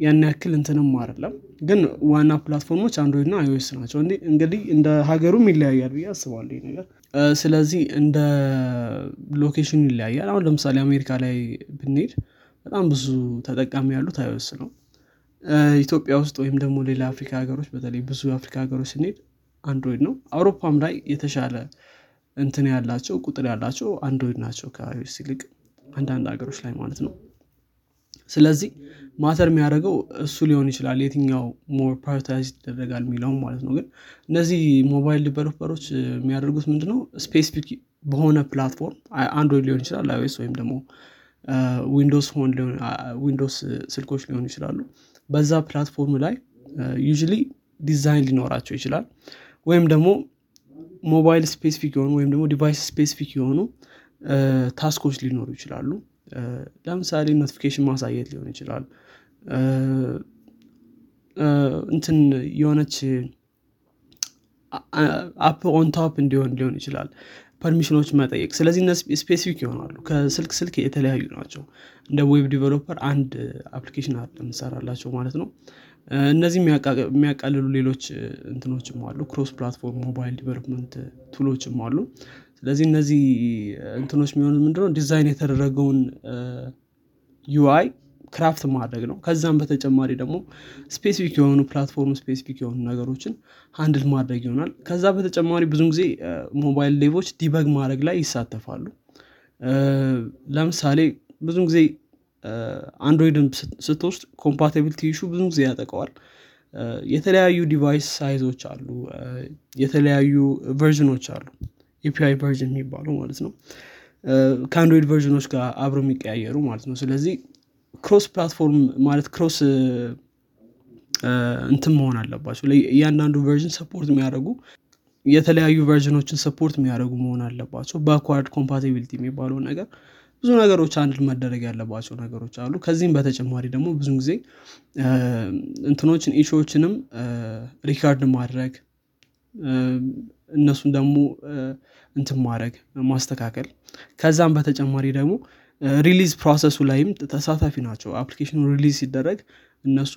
[SPEAKER 1] ያን ያክል እንትንም አይደለም። ግን ዋና platform ኦች አንድሮይድ ና አይኦኤስ ናቸው። እንግዲህ እንደ ሀገሩም ይለያያል ብዬ አስባለሁ ነገር። ስለዚህ እንደ location ኑ ይለያያል። አሁን ለምሳሌ አሜሪካ ላይ ብንሄድ በጣም ብዙ ተጠቃሚ ያሉት አይኦኤስ ነው። ኢትዮጵያ ውስጥ ወይም ደግሞ ሌላ አፍሪካ ሀገሮች በተለይ ብዙ የአፍሪካ ሀገሮች ስንሄድ አንድሮይድ ነው። አውሮፓም ላይ የተሻለ እንትን ያላቸው ቁጥር ያላቸው አንድሮይድ ናቸው ከአይኦኤስ ይልቅ አንዳንድ ሀገሮች ላይ ማለት ነው ስለዚህ matter የሚያደርገው እሱ ሊሆን ይችላል የትኛው more prioritize ይደረጋል የሚለውም ማለት ነው። ግን እነዚህ ሞባይል developer ኦች የሚያደርጉት ምንድነው? specific በሆነ platform አንድሮይድ ሊሆን ይችላል አይኦኤስ ወይም ደግሞ ዊንዶስ phone ዊንዶስ ስልኮች ሊሆኑ ይችላሉ። በዛ platform ላይ UI ዲዛይን ሊኖራቸው ይችላል። ወይም ደግሞ ሞባይል specific የሆኑ ወይም ደግሞ device specific የሆኑ task ኦች ሊኖሩ ይችላሉ ለምሳሌ notification ማሳየት ሊሆን ይችላል። እንትን የሆነች app on top እንዲሆን ሊሆን ይችላል። permission ኦች መጠየቅ። ስለዚህ specific ይሆናሉ። ከስልክ ስልክ የተለያዩ ናቸው። እንደ web developer አንድ application አለ ምሰራላቸው ማለት ነው። እነዚህ የሚያቃልሉ ሌሎች እንትኖችም አሉ። cross platform ሞባይል development tool ኦችም አሉ ስለዚህ እነዚህ እንትኖች የሚሆኑት ምንድነው? ዲዛይን የተደረገውን UI craft ማድረግ ነው። ከዛም በተጨማሪ ደግሞ specific የሆኑ platform specific የሆኑ ነገሮችን handle ማድረግ ይሆናል። ከዛ በተጨማሪ ብዙ ጊዜ ሞባይል ዴቮች debug ማድረግ ላይ ይሳተፋሉ። ለምሳሌ ብዙ ጊዜ አንድሮይድን ስትወስድ compatibility issue ብዙ ጊዜ ያጠቃዋል የተለያዩ device size ኦች አሉ። የተለያዩ version ኦች አሉ API version የሚባሉ ማለት ነው። ከአንድሮይድ version ኦች ጋር አብረው የሚቀያየሩ ማለት ነው። ስለዚህ cross platform ማለት cross እንትን መሆን አለባቸው። እያንዳንዱ version support የሚያደርጉ የተለያዩ version ኦችን support የሚያደርጉ መሆን አለባቸው። backward compatibility የሚባለው ነገር ብዙ ነገሮች አንድ መደረግ ያለባቸው ነገሮች አሉ። ከዚህም በተጨማሪ ደግሞ ብዙ ጊዜ እንትኖችን issue ዎችንም record ማድረግ እነሱን ደግሞ እንትን ማድረግ ማስተካከል። ከዛም በተጨማሪ ደግሞ release process ኡ ላይም ተሳታፊ ናቸው። application ኑ release ሲደረግ እነሱ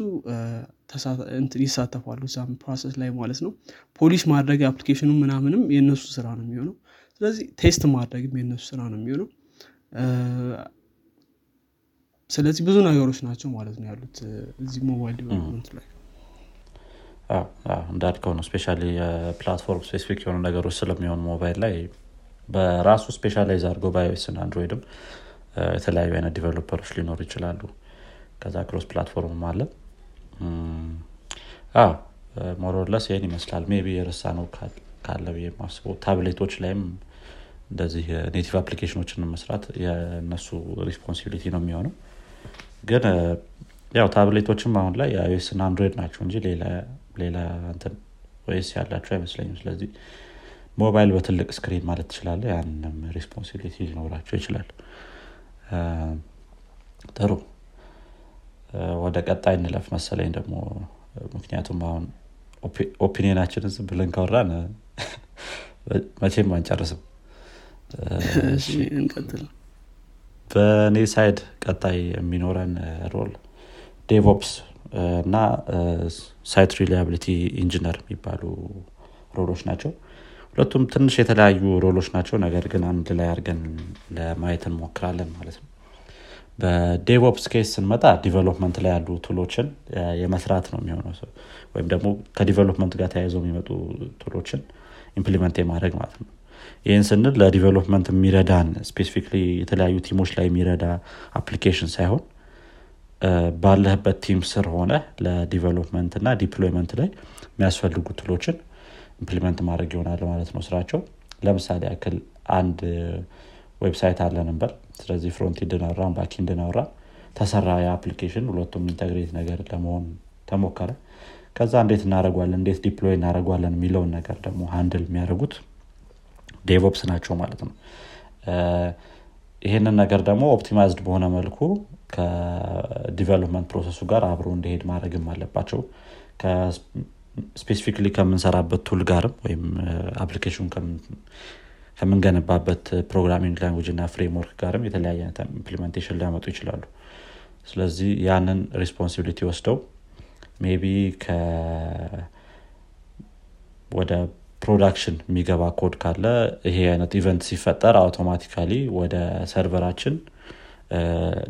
[SPEAKER 1] ይሳተፋሉ እዛም process ላይ ማለት ነው። polish ማድረግ application ኑ ምናምንም የእነሱ ስራ ነው የሚሆነው። ስለዚህ test ማድረግም የእነሱ ስራ ነው የሚሆነው። ስለዚህ ብዙ ነገሮች ናቸው ማለት ነው ያሉት እዚህ ሞባይል development ላይ
[SPEAKER 2] እንዳልከው ነው። specia የ platform specific የሆኑ ነገሮች ስለሚሆኑ ሞባይል ላይ በራሱ specialize አድርገው በአይኦኤስና አንድሮይድም የተለያዩ አይነት developer ኦች ሊኖሩ ይችላሉ። ከዛ cross platform አለ። more or less ይህን ይመስላል። maybe የረሳነው ካለ ብዬ ማስበው ታብሌቶች ላይም እንደዚህ native application ኦችን መስራት የእነሱ responsibility ነው የሚሆነው። ግን ያው ታብሌቶችም አሁን ላይ ያው አንድሮይድ ናቸው እንጂ ሌላ እንትን OS ያላቸው አይመስለኝም። ስለዚህ ሞባይል በትልቅ screen ማለት ትችላለህ ያንም responsibility ሊኖራቸው ይችላል። ጥሩ። ወደ ቀጣይ እንለፍ መሰለኝ ደግሞ። ምክንያቱም አሁን opinion ኣችንን ዝም ብለን ካወራን መቼም አንጨርስም። በእኔ side ቀጣይ የሚኖረን role DevOps እና site reliability engineer የሚባሉ role ኦች ናቸው። ሁለቱም ትንሽ የተለያዩ role ኦች ናቸው። ነገር ግን አንድ ላይ አድርገን ለማየት እንሞክራለን ማለት ነው። በ DevOps case ስንመጣ development ላይ ያሉ tool ኦችን የመስራት ነው የሚሆነው ወይም ደግሞ ከ development ጋር ተያይዘው የሚመጡ tool ኦችን implement የማድረግ ማለት ነው። ይህን ስንል ለ development የሚረዳን specifically የተለያዩ team ኦች ላይ የሚረዳ application ሳይሆን ባለህበት team ስር ሆነ ለ development እና deployment ላይ የሚያስፈልጉ tool ኦችን implement ማድረግ ይሆናል ማለት ነው ስራቸው። ለምሳሌ ያክል አንድ website አለ ነበር። ስለዚህ front end ናወራ back end ናወራ ተሰራ የ application ኑ ሁለቱም integrate ነገር ለመሆን ተሞከረ። ከዛ እንዴት እናደርገዋለን እንዴት deploy እናደርገዋለን የሚለውን ነገር ደግሞ handle የሚያደርጉት DevOps ናቸው ማለት ነው። ይህንን ነገር ደግሞ optimized በሆነ መልኩ ከ development process ኡ ጋር አብሮ እንዲሄድ ማድረግም አለባቸው። specifically ከምንሰራበት tool ጋርም ወይም application ከምንገነባበት programming language እና framework ጋርም የተለያየ አይነት implementation ሊያመጡ ይችላሉ። ስለዚህ ያንን responsibility ወስደው maybe ወደ production የሚገባ ኮድ ካለ ይሄ አይነት event ሲፈጠር automatically ወደ server ኣችን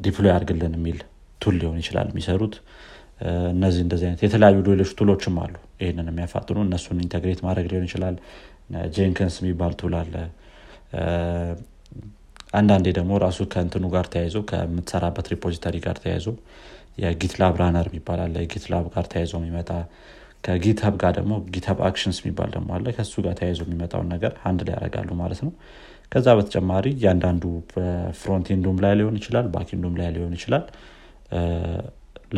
[SPEAKER 2] deploy አድርግልን የሚል tool ሊሆን ይችላል የሚሰሩት። እነዚህ እንደዚህ አይነት የተለያዩ ሌሎች tool ኦችም አሉ። ይህንን የሚያፋጥኑ እነሱን integrate ማድረግ ሊሆን ይችላል። Jenkins የሚባል tool አለ። አንዳንዴ ደግሞ ራሱ ከእንትኑ ጋር ተያይዞ ከምትሰራበት repository ጋር ተያይዞ የ GitLab runner የሚባል አለ። የ GitLab ጋር ተያይዞ የሚመጣ ከ GitHub ጋር ደግሞ GitHub Actions የሚባል ደግሞ አለ። ከሱ ጋር ተያይዞ የሚመጣውን ነገር አንድ ላይ ያደርጋሉ ማለት ነው ከዛ በተጨማሪ እያንዳንዱ frontend ኡም ላይ ሊሆን ይችላል backend ኡም ላይ ሊሆን ይችላል።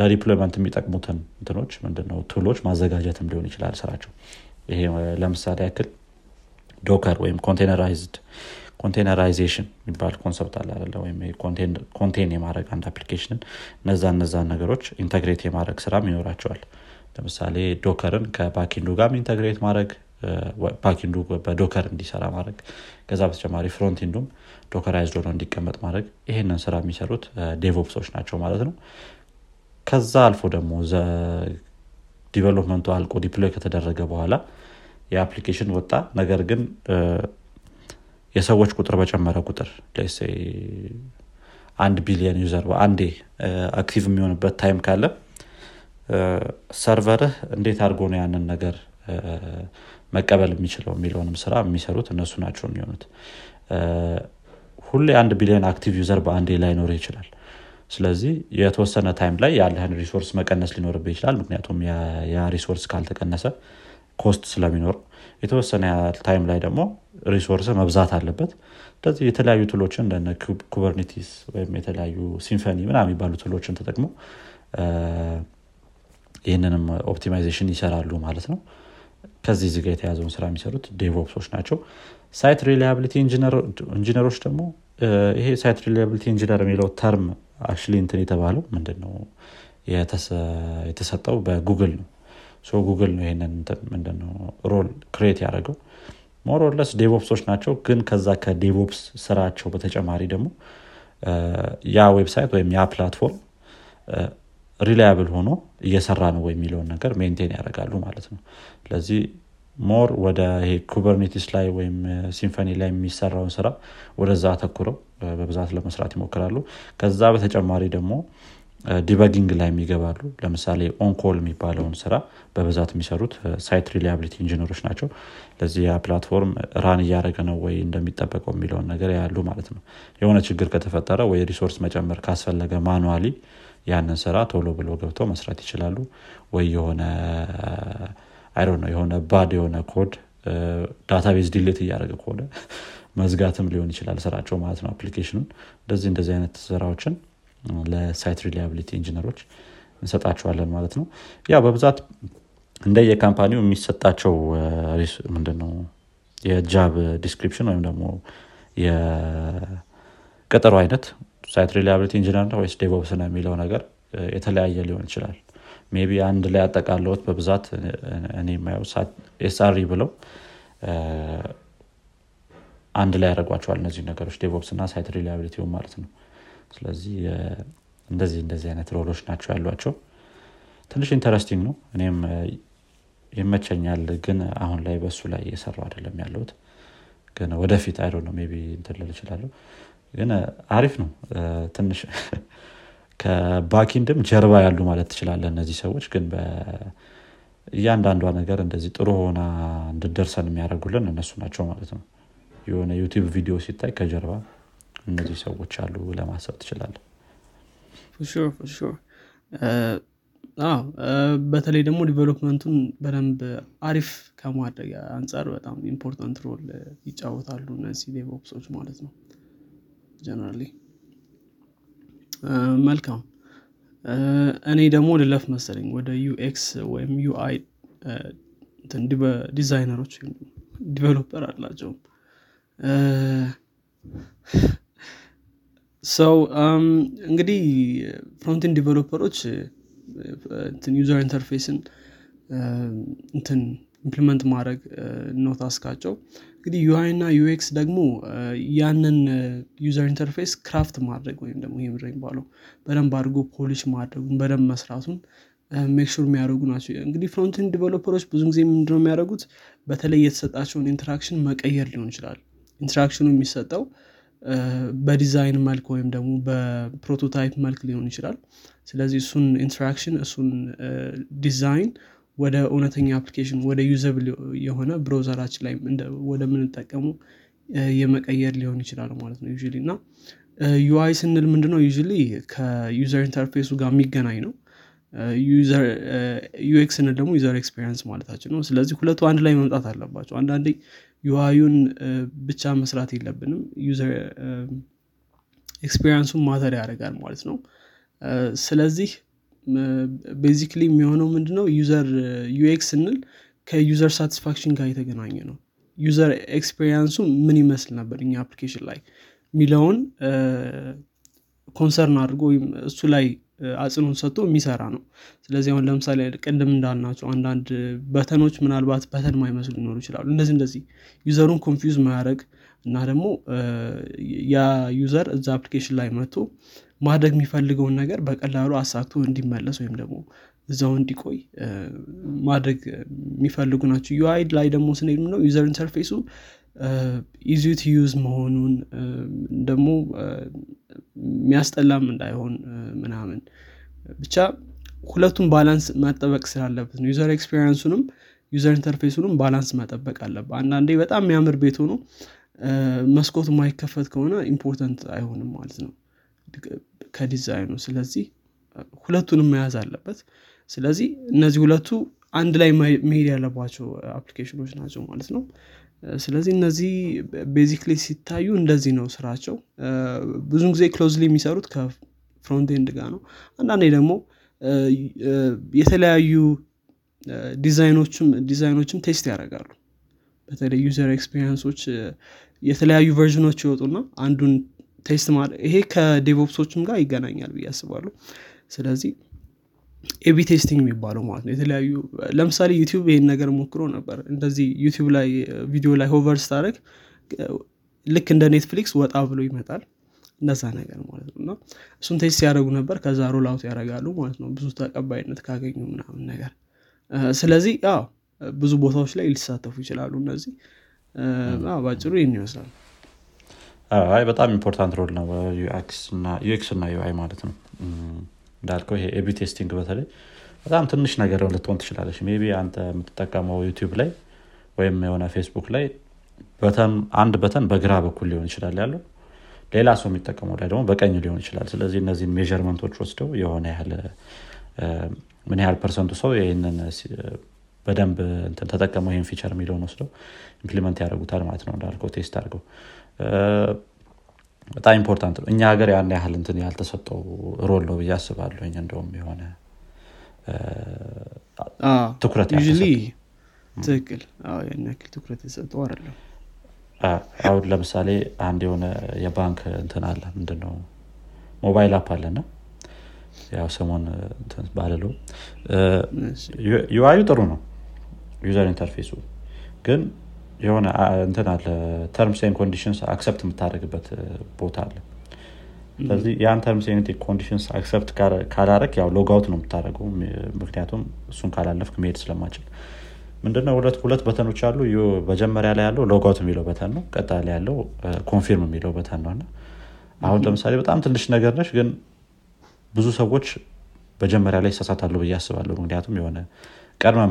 [SPEAKER 2] ለ deployment የሚጠቅሙትን እንትኖች ምንድነው tool ኦች ማዘጋጀትም ሊሆን ይችላል ስራቸው። ይሄ ለምሳሌ ያክል Docker ወይም containerized containerization የሚባል concept አለ አለ ወይም contain የማድረግ አንድ application ን እነዛ እነዛን ነገሮች integrate የማድረግ ስራም ይኖራቸዋል። ለምሳሌ Docker ን ከ backend ኡ ጋር integrate ማድረግ backend ኡ በ Docker እንዲሰራ ማድረግ ከዛ በተጨማሪ frontend ኡም dockerized ሆኖ እንዲቀመጥ ማድረግ ይህንን ስራ የሚሰሩት DevOps ኦች ናቸው ማለት ነው። ከዛ አልፎ ደግሞ development ኡ አልቆ deploy ከተደረገ በኋላ የ application ወጣ። ነገር ግን የሰዎች ቁጥር በጨመረ ቁጥር አንድ ቢሊዮን user አንዴ active የሚሆንበት time ካለ server ህ እንዴት አድርጎ ነው ያንን ነገር መቀበል የሚችለው የሚለውንም ስራ የሚሰሩት እነሱ ናቸው የሚሆኑት። ሁሌ አንድ ቢሊዮን active user በአንዴ ላይኖር ይችላል። ስለዚህ የተወሰነ time ላይ ያለህን resource መቀነስ ሊኖርብህ ይችላል። ምክንያቱም ያ resource ካልተቀነሰ cost ስለሚኖር። የተወሰነ time ላይ ደግሞ resource መብዛት አለበት። ስለዚህ የተለያዩ tool ኦችን እንደ Kubernetes ወይም የተለያዩ Symphony ምና የሚባሉ tool ኦችን ተጠቅሞ ይህንንም optimization ይሰራሉ ማለት ነው ከዚህ ጋ የተያዘውን ስራ የሚሰሩት DevOps ኦች ናቸው። site reliability engineer ኦች ደግሞ ይሄ site reliability engineer የሚለው term actually እንትን የተባለው ምንድን ነው የተሰጠው በጉግል ነው። ጉግል ነው ይሄንን ምንድነው? role create ያደረገው። more or less DevOps ኦች ናቸው። ግን ከዛ ከ DevOps ስራቸው በተጨማሪ ደግሞ ያ website ወይም ያ platform reliable ሆኖ እየሰራ ነው የሚለውን ነገር maintain ያደርጋሉ ማለት ነው ስለዚህ more ወደ Kubernetes ላይ ወይም Symphony ላይ የሚሰራውን ስራ ወደዛ አተኩረው በብዛት ለመስራት ይሞክራሉ። ከዛ በተጨማሪ ደግሞ debugging ላይ የሚገባሉ። ለምሳሌ on-call የሚባለውን ስራ በብዛት የሚሰሩት site reliability engineer ኦች ናቸው። ለዚህ ያ platform run እያደረገ ነው ወይ እንደሚጠበቀው የሚለውን ነገር ያሉ ማለት ነው። የሆነ ችግር ከተፈጠረ ወይ resource መጨመር ካስፈለገ manually ያንን ስራ ቶሎ ብሎ ገብተው መስራት ይችላሉ። ወይ የሆነ አይ ነው የሆነ bad የሆነ code database delete እያደረገ ከሆነ መዝጋትም ሊሆን ይችላል ስራቸው ማለት ነው application ኑን እንደዚህ እንደዚህ አይነት ስራዎችን ለ site reliability engineer ኦች እንሰጣቸዋለን ማለት ነው። ያ በብዛት እንደ የ company ው የሚሰጣቸው ምንድነው? የ job description ወይም ደግሞ የቅጥሩ አይነት site reliability engineer ወይስ DevOps ነው የሚለው ነገር የተለያየ ሊሆን ይችላል maybe አንድ ላይ አጠቃለውት በብዛት እኔ የማየው SRE ብለው አንድ ላይ ያደርጓቸዋል እነዚህ ነገሮች DevOps እና site reliability ማለት ነው። ስለዚህ እንደዚህ እንደዚህ አይነት role ኦች ናቸው ያሏቸው። ትንሽ interesting ነው። እኔም ይመቸኛል ግን አሁን ላይ በሱ ላይ እየሰራው አይደለም ያለሁት። ግን ወደፊት I don't know maybe እንትልል ይችላለሁ ግን አሪፍ ነው። ትንሽ ከ backend ም ጀርባ ያሉ ማለት ትችላለ እነዚህ ሰዎች። ግን እያንዳንዷ ነገር እንደዚህ ጥሩ ሆና እንድደርሰን የሚያደርጉልን እነሱ ናቸው ማለት ነው። የሆነ YouTube ቪዲዮ ሲታይ ከጀርባ እነዚህ ሰዎች አሉ ለማሰብ ትችላለ
[SPEAKER 1] በተለይ ደግሞ development ኡን በደንብ አሪፍ ከማድረግ አንጻር በጣም important role ይጫወታሉ እነዚህ DevOps ኦች ማለት ነው። generally መልካም። እኔ ደግሞ ልለፍ መሰለኝ ወደ UX ወይም UI designer ኦች developer አላቸውም። ሰው እንግዲህ frontend developer ኦች user interface ን እንትን implement ማድረግ ነው task ኣቸው። እንግዲህ UI እና UX ደግሞ ያንን user interface craft ማድረግ ወይም ደግሞ ይህ የሚባለው? በደንብ አድርጎ polish ማድረጉን በደንብ መስራቱን make sure የሚያደርጉ ናቸው። እንግዲህ frontend developer ኦች ብዙ ጊዜ ምንድነው የሚያደርጉት? በተለይ የተሰጣቸውን interaction መቀየር ሊሆን ይችላል። interaction ኑ የሚሰጠው በዲዛይን መልክ ወይም ደግሞ በ prototype መልክ ሊሆን ይችላል። ስለዚህ እሱን interaction እሱን ዲዛይን ወደ እውነተኛ application ወደ usable የሆነ browser ኣችን ላይ ወደምንጠቀሙ የመቀየር ሊሆን ይችላል ማለት ነው ዩ እና ዩአይ ስንል ምንድነው UI ከ user interface ኡ ጋር የሚገናኝ ነው። UX ስንል ደግሞ user experience ማለታችን ነው። ስለዚህ ሁለቱ አንድ ላይ መምጣት አለባቸው። አንዳንዴ UI ኡን ብቻ መስራት የለብንም። user experience ኡን matter ያደርጋል ማለት ነው። ስለዚህ basically የሚሆነው ምንድነው? user UX ስንል ከ user satisfaction ጋር የተገናኘ ነው። user experience ኡ ምን ይመስል ነበር እኛ application ላይ? የሚለውን concern አድርጎ ወይም እሱ ላይ አጽንኦት ሰጥቶ የሚሰራ ነው። ስለዚህ አሁን ለምሳሌ ቅድም እንዳልናቸው አንዳንድ button ኦች ምናልባት button ማይመስሉ ሊኖሩ ይችላሉ። እንደዚህ እንደዚህ user ኡን confuse ማያደረግ እና ደግሞ ያ user እዛ application ላይ መጥቶ ማድረግ የሚፈልገውን ነገር በቀላሉ አሳክቶ እንዲመለስ ወይም ደግሞ እዛው እንዲቆይ ማድረግ የሚፈልጉ ናቸው። UI ላይ ደግሞ ስንሄድ ነው user interface ኡ easy to use መሆኑን ደግሞ የሚያስጠላም እንዳይሆን ምናምን። ብቻ ሁለቱም balance መጠበቅ ስላለበት ነው። user experience ኡንም user interface ኡንም balance መጠበቅ አለበት። አንዳንዴ በጣም የሚያምር ቤት ሆኖ መስኮቱ ማይከፈት ከሆነ important አይሆንም ማለት ነው ከዲዛይኑ። ስለዚህ ሁለቱንም መያዝ አለበት። ስለዚህ እነዚህ ሁለቱ አንድ ላይ መሄድ ያለባቸው application ኦች ናቸው ማለት ነው። ስለዚህ እነዚህ basically ሲታዩ እንደዚህ ነው ስራቸው። ብዙ ጊዜ closely የሚሰሩት ከ front end ጋር ነው። አንዳንዴ ደግሞ የተለያዩ design ኦችም design ኦችም test ያደርጋሉ። በተለይ user experience ኦች የተለያዩ version ኦች ይወጡና አንዱን test ማድረግ ይሄ ከ DevOps ኦችም ጋር ይገናኛል ብዬ አስባለሁ። ስለዚህ A/B testing የሚባለው ማለት ነው። የተለያዩ ለምሳሌ ዩቲብ ይህን ነገር ሞክሮ ነበር። እንደዚህ ዩቲብ ላይ ቪዲዮ ላይ hover ስታደረግ ልክ እንደ ኔትፍሊክስ ወጣ ብሎ ይመጣል። እንደዛ ነገር ማለት ነው። እና እሱን test ያደረጉ ነበር። ከዛ roll out ያደረጋሉ ማለት ነው። ብዙ ተቀባይነት ካገኙ ምናምን ነገር። ስለዚህ ብዙ ቦታዎች ላይ ሊሳተፉ ይችላሉ እነዚህ። ባጭሩ ይህን ይመስላል
[SPEAKER 2] አይ በጣም important role ነው UX እና UI ማለት ነው። እንዳልከው ይሄ A/B testing በተለይ በጣም ትንሽ ነገር ልትሆን ትችላለች። ቢ አንተ የምትጠቀመው ዩቲብ ላይ ወይም የሆነ ፌስቡክ ላይ button አንድ button በግራ በኩል ሊሆን ይችላል ያለው ሌላ ሰው የሚጠቀመው ላይ ደግሞ በቀኝ ሊሆን ይችላል። ስለዚህ እነዚህን measurement ኦች ወስደው የሆነ ያህል ምን ያህል percent ኡ ሰው ይህንን በደንብ ተጠቀመው ይህን feature የሚለውን ወስደው implement ያደርጉታል ማለት ነው። እንዳልከው test አድርገው በጣም important ነው። እኛ ሀገር ያን ያህል እንትን ያልተሰጠው role ነው ብዬ አስባለሁ እንደውም የሆነ ትኩረት
[SPEAKER 1] ትክክል። ያን ያክል ትኩረት የሰጠው አይደለም።
[SPEAKER 2] አሁን ለምሳሌ አንድ የሆነ የባንክ እንትን አለ። ምንድነው? ሞባይል app አለና ያው ስሙን ባልለው UI ኡ ጥሩ ነው። user interface ኡ ግን የሆነ እንትን አለ terms and conditions accept የምታደርግበት ቦታ አለ። ስለዚህ ያን terms and conditions accept ካላረግ ያው logout ነው የምታደረገው ምክንያቱም እሱን ካላለፍክ መሄድ ስለማችል ምንድነው ሁለት ሁለት button ኦች አሉ። መጀመሪያ ላይ ያለው logout የሚለው button ነው። ቀጥሎ ላይ ያለው confirm የሚለው button ነው። እና አሁን ለምሳሌ በጣም ትንሽ ነገር ነች ግን ብዙ ሰዎች መጀመሪያ ላይ ይሳሳታሉ ብዬ አስባለሁ። ምክንያቱም የሆነ ቀድመ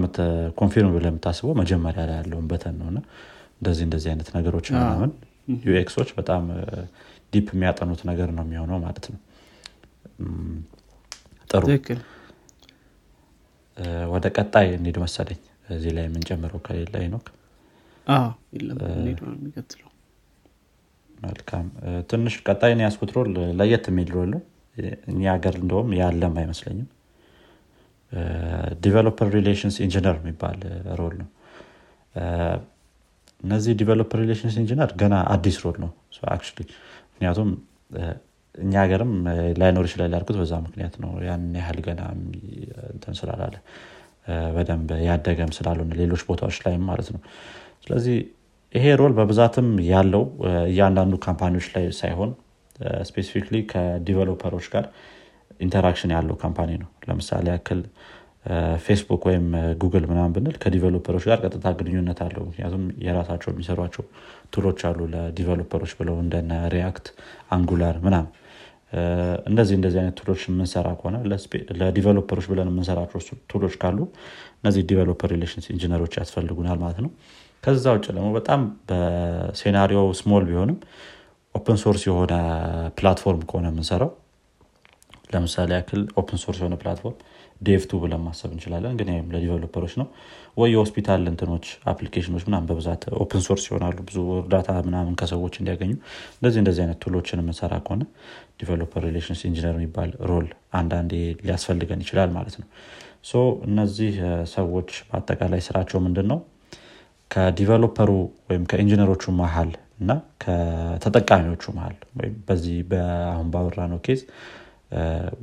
[SPEAKER 2] confirm ብለ የምታስበው መጀመሪያ ላይ ያለውን button ነው። እና እንደዚህ እንደዚህ አይነት ነገሮች ምናምን ዩኤክሶች በጣም deep የሚያጠኑት ነገር ነው የሚሆነው ማለት ነው። ጥሩ። ወደ ቀጣይ እንሂድ መሰለኝ። እዚህ ላይ የምንጨምረው ከሌለ ኖክ
[SPEAKER 1] የሚቀጥለው።
[SPEAKER 2] መልካም። ትንሽ ቀጣይ ያስቀመጥኩት role ለየት የሚል role ነው። እኛ ሀገር እንደውም ያለም አይመስለኝም developer relations engineer የሚባል role ነው. እነዚህ developer relations engineer ገና አዲስ role ነው. ምክንያቱም እኛ ሀገርም ላይኖር ይችላል ያልኩት በዛ ምክንያት ነው። ያን ያህል ገና እንትን ስላላለ በደንብ ያደገም ስላልሆነ ሌሎች ቦታዎች ላይም ማለት ነው። ስለዚህ ይሄ role በብዛትም ያለው እያንዳንዱ company ዎች ላይ ሳይሆን specifically ከ developer ኦች ጋር interaction ያለው company ነው። ለምሳሌ ያክል ፌስቡክ ወይም ጉግል ምናምን ብንል ከ developer ኦች ጋር ቀጥታ ግንኙነት አለው። ምክንያቱም የራሳቸው የሚሰሯቸው tool ኦች አሉ ለ developer ኦች ብለው እንደነ React Angular ምናምን። እንደዚህ እንደዚህ አይነት tool ኦች የምንሰራ ከሆነ ለ developer ኦች ብለን የምንሰራቸው tool ኦች ካሉ እነዚህ developer relations engineer ኦች ያስፈልጉናል ማለት ነው። ከዛ ውጭ ደግሞ በጣም በ scenario small ቢሆንም open source የሆነ platform ከሆነ የምንሰራው ለምሳሌ ያክል open source የሆነ platform dev.to ብለን ማሰብ እንችላለን። ግን ይም ለ developer ኦች ነው። ወይ የሆስፒታል እንትኖች application ኦች ምናም በብዛት open source ይሆናሉ። ብዙ እርዳታ ምናምን ከሰዎች እንዲያገኙ እንደዚህ እንደዚህ አይነት tool ኦችን የምንሰራ ከሆነ developer relations engineer የሚባል role አንዳንዴ ሊያስፈልገን ይችላል ማለት ነው። so እነዚህ ሰዎች በአጠቃላይ ስራቸው ምንድን ነው ከ developer ኡ ወይም ከኢንጂነሮቹ መሀል እና ከተጠቃሚዎቹ መሀል ወይም በዚህ በአሁን ባወራ ነው case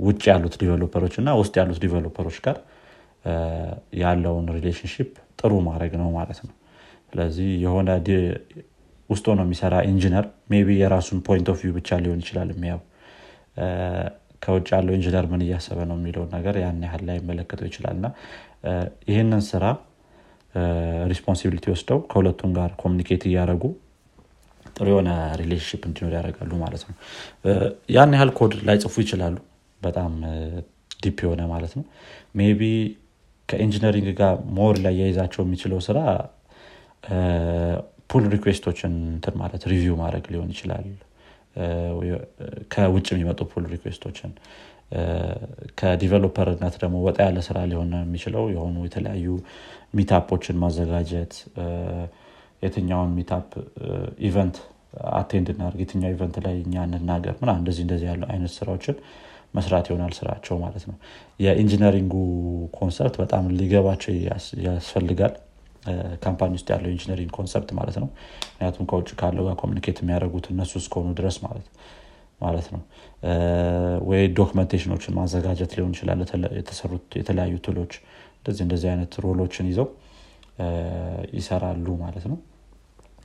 [SPEAKER 2] ውጭ ያሉት developer ኦች እና ውስጥ ያሉት developer ኦች ጋር ያለውን relationship ጥሩ ማድረግ ነው ማለት ነው። ስለዚህ የሆነ ውስጥ ሆኖ የሚሰራ engineር ቢ የራሱን point of view ብቻ ሊሆን ይችላል የሚያየው። ከውጭ ያለው ኢንጂነር ምን እያሰበ ነው የሚለውን ነገር ያን ያህል ላይመለከተው ይችላል። እና ይህንን ስራ responsibility ወስደው ከሁለቱም ጋር communicate እያደረጉ ጥሩ የሆነ relationship እንዲኖር ያደርጋሉ ማለት ነው። ያን ያህል ኮድ ላይ ጽፉ ይችላሉ። በጣም deep የሆነ ማለት ነው። maybe ከ engineering ጋር more ላያያይዛቸው የሚችለው ስራ pull request ኦችን እንትን ማለት review ማድረግ ሊሆን ይችላል። ከውጭ የሚመጡ pull request ኦችን ከ developer ነት ደግሞ ወጣ ያለ ስራ ሊሆን የሚችለው የሆኑ የተለያዩ meetup ኦችን ማዘጋጀት የትኛውን meetup event attend እናርግ የትኛው event ላይ እኛ እንናገር? ምና እንደዚህ እንደዚህ ያሉ አይነት ስራዎችን መስራት ይሆናል ስራቸው ማለት ነው። የ engineering ኡ concept በጣም ሊገባቸው ያስፈልጋል። company ውስጥ ያለው engineering concept ማለት ነው። ምክንያቱም ከውጭ ካለው ጋር communicate የሚያደርጉት እነሱ እስከሆኑ ድረስ ማለት ማለት ነው። ወይ documentation ኦችን ማዘጋጀት ሊሆን ይችላል። የተሰሩት የተለያዩ tool ኦች እንደዚህ እንደዚህ አይነት role ኦችን ይዘው ይሰራሉ ማለት ነው።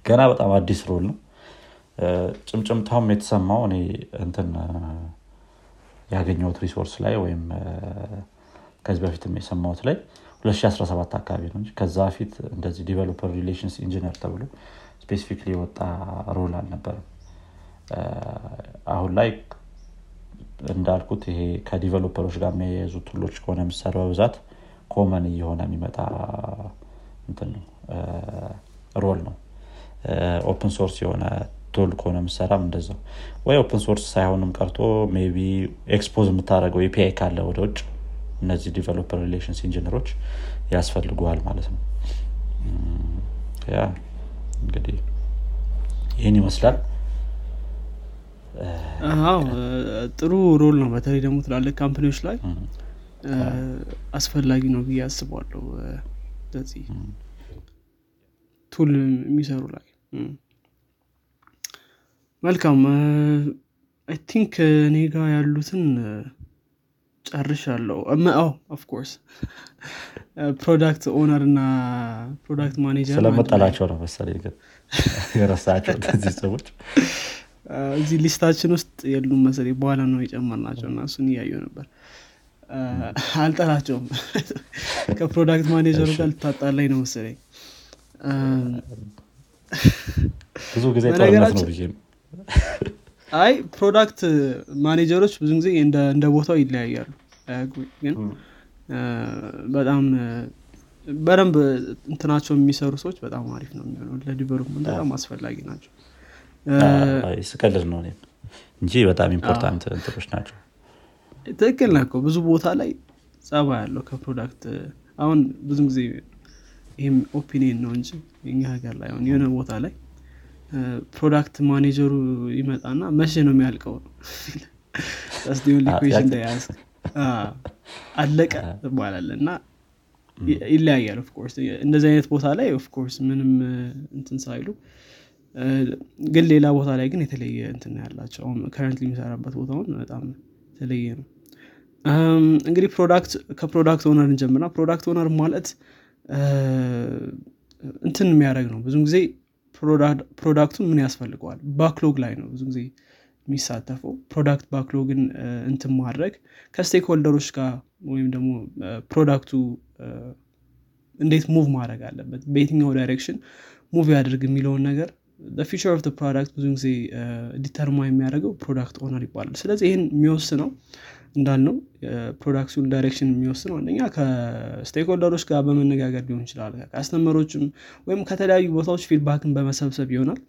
[SPEAKER 2] ገና በጣም አዲስ role ነው። ጭምጭምታውም የተሰማው እኔ እንትን ያገኘሁት resource ላይ ወይም ከዚህ በፊትም የሰማሁት ላይ 2017 አካባቢ ነው ከዛ በፊት እንደዚህ developer relations engineer ተብሎ specifically የወጣ role አልነበርም አሁን ላይ እንዳልኩት ይሄ ከ developer ኦች ጋር የሚያያዙ tool ኦች ከሆነ ምሳሌ በብዛት common እየሆነ የሚመጣ role ነው። open source የሆነ tool ከሆነ የምሰራም እንደዛው። ወይ open source ሳይሆንም ቀርቶ ቢ expose የምታደረገው API ካለ ወደ ውጭ። እነዚህ developer relations engineer ኦች ያስፈልገዋል ማለት ነው። ያ እንግዲህ ይህን ይመስላል።
[SPEAKER 1] አዎ ጥሩ role ነው። በተለይ ደግሞ ትላልቅ company ዎች ላይ አስፈላጊ ነው ብዬ አስባለሁ ስለዚህ tool የሚሰሩ ላይ መልካም I think እኔ ጋር ያሉትን ጨርሻለሁ። አዎ of course product owner እና ፕሮዳክት ማኔጀር
[SPEAKER 2] ስለመጠላቸው ነው። መሰለኝ ግን የረሳቸው እነዚህ ሰዎች።
[SPEAKER 1] እዚህ list ኣችን ውስጥ የሉም መሰለኝ። በኋላ ነው የጨመርናቸው እና እሱን እያየው ነበር። አልጠላቸውም ከ product manager ኡ ጋር ልታጣላይ ነው መሰለኝ።
[SPEAKER 2] ብዙ ጊዜ ጦርነት ነው
[SPEAKER 1] አይ product manager ኦች ብዙ ጊዜ እንደ ቦታው ይለያያሉ። ግን በጣም በደንብ እንትናቸው የሚሰሩ ሰዎች በጣም አሪፍ ነው የሚሆነው። ለ development በጣም አስፈላጊ ናቸው።
[SPEAKER 2] ስቀልድ ነው እንጂ በጣም important እንትኖች ናቸው።
[SPEAKER 1] ትክክል ናቸው። ብዙ ቦታ ላይ ጸባ ያለው ከ product። አሁን ብዙ ጊዜ ይህም opinion ነው እንጂ የኛ ሀገር ላይ አሁን የሆነ ቦታ ላይ product manager ኡ ይመጣና መቼ ነው የሚያልቀው? ያዝ አለቀ ትባላለህ እና ይለያያል of course እንደዚህ አይነት ቦታ ላይ of course ምንም እንትን ሳይሉ ግን ሌላ ቦታ ላይ ግን የተለየ እንትን ያላቸው። አሁን current የሚሰራበት ቦታውን በጣም የተለየ ነው እንግዲህ product ከ product owner እንጀምርና product owner ማለት እንትን የሚያደረግ ነው። ብዙ ጊዜ product ኡን ምን ያስፈልገዋል? backlog ላይ ነው ብዙ ጊዜ የሚሳተፈው። product backlog ን እንትን ማድረግ ከ stakeholder ኦች ጋር ወይም ደግሞ product ኡ እንዴት move ማድረግ አለበት በየትኛው direction move ያደርግ የሚለውን ነገር future of product ብዙ ጊዜ determine የሚያደርገው product owner ይባላል። ስለዚህ ይህን የሚወስነው እንዳልነው product ኡን direction የሚወስነው አንደኛ ከ stakeholder ኦች ጋር በመነጋገር ሊሆን ይችላል ከ customer ኦችም ወይም ከተለያዩ ቦታዎች feedback ን በመሰብሰብ ይሆናል።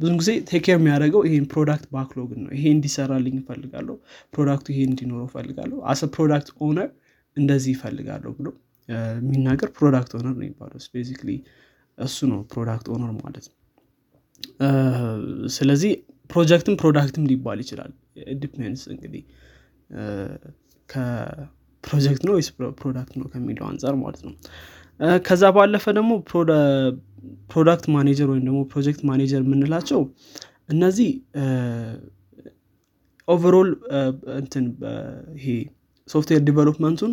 [SPEAKER 1] ብዙ ጊዜ take care የሚያደርገው ይሄን product backlog ን ነው። ይሄ እንዲሰራልኝ ይፈልጋለሁ product ኡ ይሄ እንዲኖረው ይፈልጋለሁ as a product owner እንደዚህ ይፈልጋለሁ ብሎ የሚናገር product owner ነው የሚባለው። basically እሱ ነው product owner ማለት። ስለዚህ project ም product ም ሊባል ይችላል። depends እንግዲህ ከፕሮጀክት ነው ወይስ product ነው ከሚለው አንጻር ማለት ነው። ከዛ ባለፈ ደግሞ product manager ወይም ደግሞ project manager የምንላቸው እነዚህ overall እንትን ይሄ software development ኡን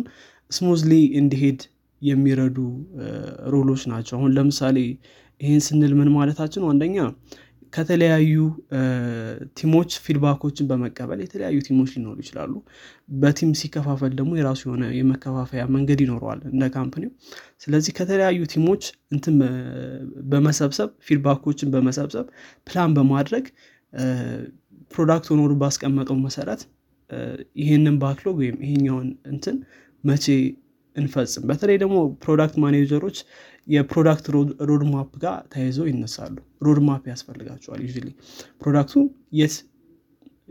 [SPEAKER 1] smoothly እንዲሄድ የሚረዱ role ኦች ናቸው። አሁን ለምሳሌ ይህን ስንል ምን ማለታችን አንደኛ ከተለያዩ team ኦች feedback ኦችን በመቀበል የተለያዩ team ኦች ሊኖሩ ይችላሉ። በ team ሲከፋፈል ደግሞ የራሱ የሆነ የመከፋፈያ መንገድ ይኖረዋል እንደ company ው። ስለዚህ ከተለያዩ team ኦች እንትን በመሰብሰብ feedback ኦችን በመሰብሰብ ፕላን በማድረግ product owner ኡ ባስቀመጠው መሰረት ይህንን backlog ወይም ይሄኛውን እንትን መቼ እንፈጽም? በተለይ ደግሞ product manager ኦች የ product roadmap ጋር ተያይዘው ይነሳሉ። roadmap ያስፈልጋቸዋል ዩ product ኡ የት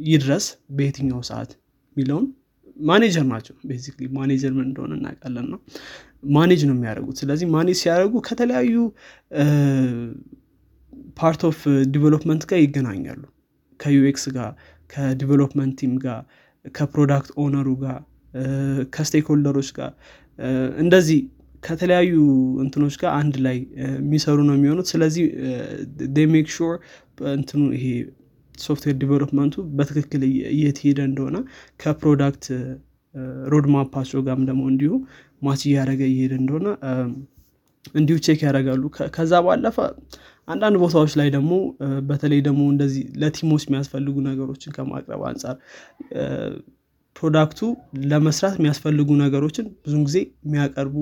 [SPEAKER 1] ይድረስ? በየትኛው ሰዓት? የሚለውን ማኔጀር ናቸው basically። manager ምን እንደሆነ እናውቃለን ነው manage ነው የሚያደርጉት። ስለዚህ manage ሲያደርጉ ከተለያዩ part of development ጋር ይገናኛሉ። ከ UX ጋር ከ development team ጋር ከ product owner ኡ ጋር ከ stakeholder ኦች ጋር እንደዚህ ከተለያዩ እንትኖች ጋር አንድ ላይ የሚሰሩ ነው የሚሆኑት። ስለዚህ make sure እንትኑ ይሄ software development ኡ በትክክል እየተሄደ እንደሆነ ከ product roadmap ኣቸው ጋርም ደግሞ እንዲሁ match እያደረገ እየሄደ እንደሆነ እንዲሁ check ያደርጋሉ። ከዛ ባለፈ አንዳንድ ቦታዎች ላይ ደግሞ በተለይ ደግሞ እንደዚህ ለ team ኦች የሚያስፈልጉ ነገሮችን ከማቅረብ አንጻር product ኡ ለመስራት የሚያስፈልጉ ነገሮችን ብዙን ጊዜ የሚያቀርቡ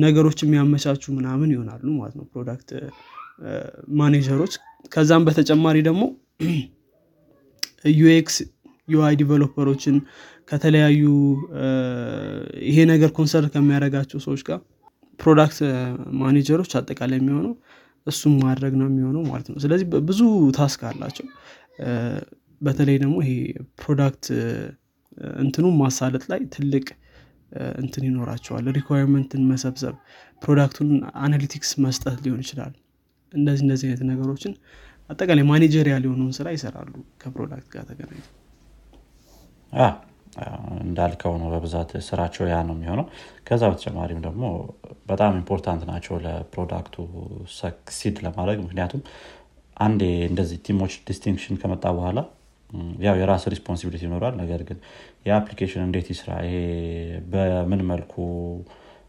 [SPEAKER 1] ነገሮች የሚያመቻቹ ምናምን ይሆናሉ ማለት ነው product manager ኦች። ከዛም በተጨማሪ ደግሞ UX UI developer ኦችን ከተለያዩ ይሄ ነገር concern ከሚያደርጋቸው ሰዎች ጋር product manager ኦች አጠቃላይ የሚሆነው እሱም ማድረግ ነው የሚሆነው ማለት ነው። ስለዚህ ብዙ task አላቸው በተለይ ደግሞ ይሄ product እንትኑ ማሳለጥ ላይ ትልቅ እንትን ይኖራቸዋል። requirement ን መሰብሰብ product ኡን analytics መስጠት ሊሆን ይችላል። እንደዚህ እንደዚህ አይነት ነገሮችን አጠቃላይ managerial የሆነውን ስራ ይሰራሉ ከ product ጋር ተገናኝ
[SPEAKER 2] እንዳልከው ነው በብዛት ስራቸው ያ ነው የሚሆነው። ከዛ በተጨማሪም ደግሞ በጣም important ናቸው ለ product ኡ succeed ለማድረግ ምክንያቱም አንዴ እንደዚህ team ኦች distinction ከመጣ በኋላ ያው የራስ responsibility ይኖራል ነገር ግን የ application እንዴት ይስራ ይሄ በምን መልኩ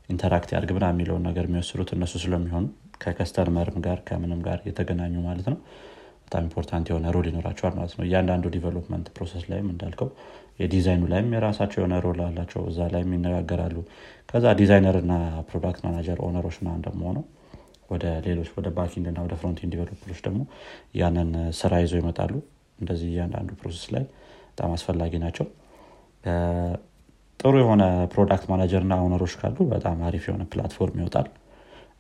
[SPEAKER 2] interact ያድርግ ምና የሚለውን ነገር የሚወስዱት እነሱ ስለሚሆኑ ከ customer ም ጋር ከምንም ጋር የተገናኙ ማለት ነው። በጣም important የሆነ role ይኖራቸዋል ማለት ነው። እያንዳንዱ development process ላይም እንዳልከው የዲዛይኑ ላይም የራሳቸው የሆነ role አላቸው። እዛ ላይም ይነጋገራሉ። ከዛ ዲዛይነር እና product manager owner ኦች ና እንደመሆነው ወደ ሌሎች ወደ backend እና ወደ frontend developer ኦች ደግሞ ያንን ስራ ይዘው ይመጣሉ እንደዚህ እያንዳንዱ process ላይ በጣም አስፈላጊ ናቸው። ጥሩ የሆነ product manager እና owner ኦች ካሉ በጣም አሪፍ የሆነ platform ይወጣል።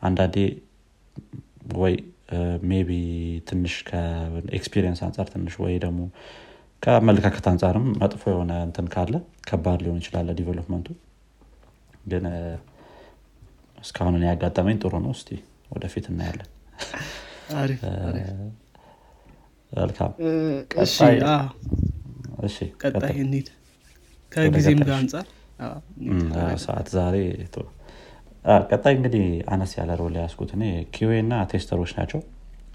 [SPEAKER 2] አንዳንዴ ወይ maybe ትንሽ ከ experience አንጻር ትንሽ ወይ ደግሞ ከአመለካከት አንጻርም መጥፎ የሆነ እንትን ካለ ከባድ ሊሆን ይችላል development ኡ ግን እስካሁን ያጋጠመኝ ጥሩ ነው። እስቲ ወደፊት እናያለን
[SPEAKER 1] ቀጣይ እንሂድ። ከጊዜም ጋር አንጻር?
[SPEAKER 2] ሰዓት ዛሬ ቀጣይ እንግዲህ አነስ ያለ role ያስኩት እኔ QA እና tester ኦች ናቸው።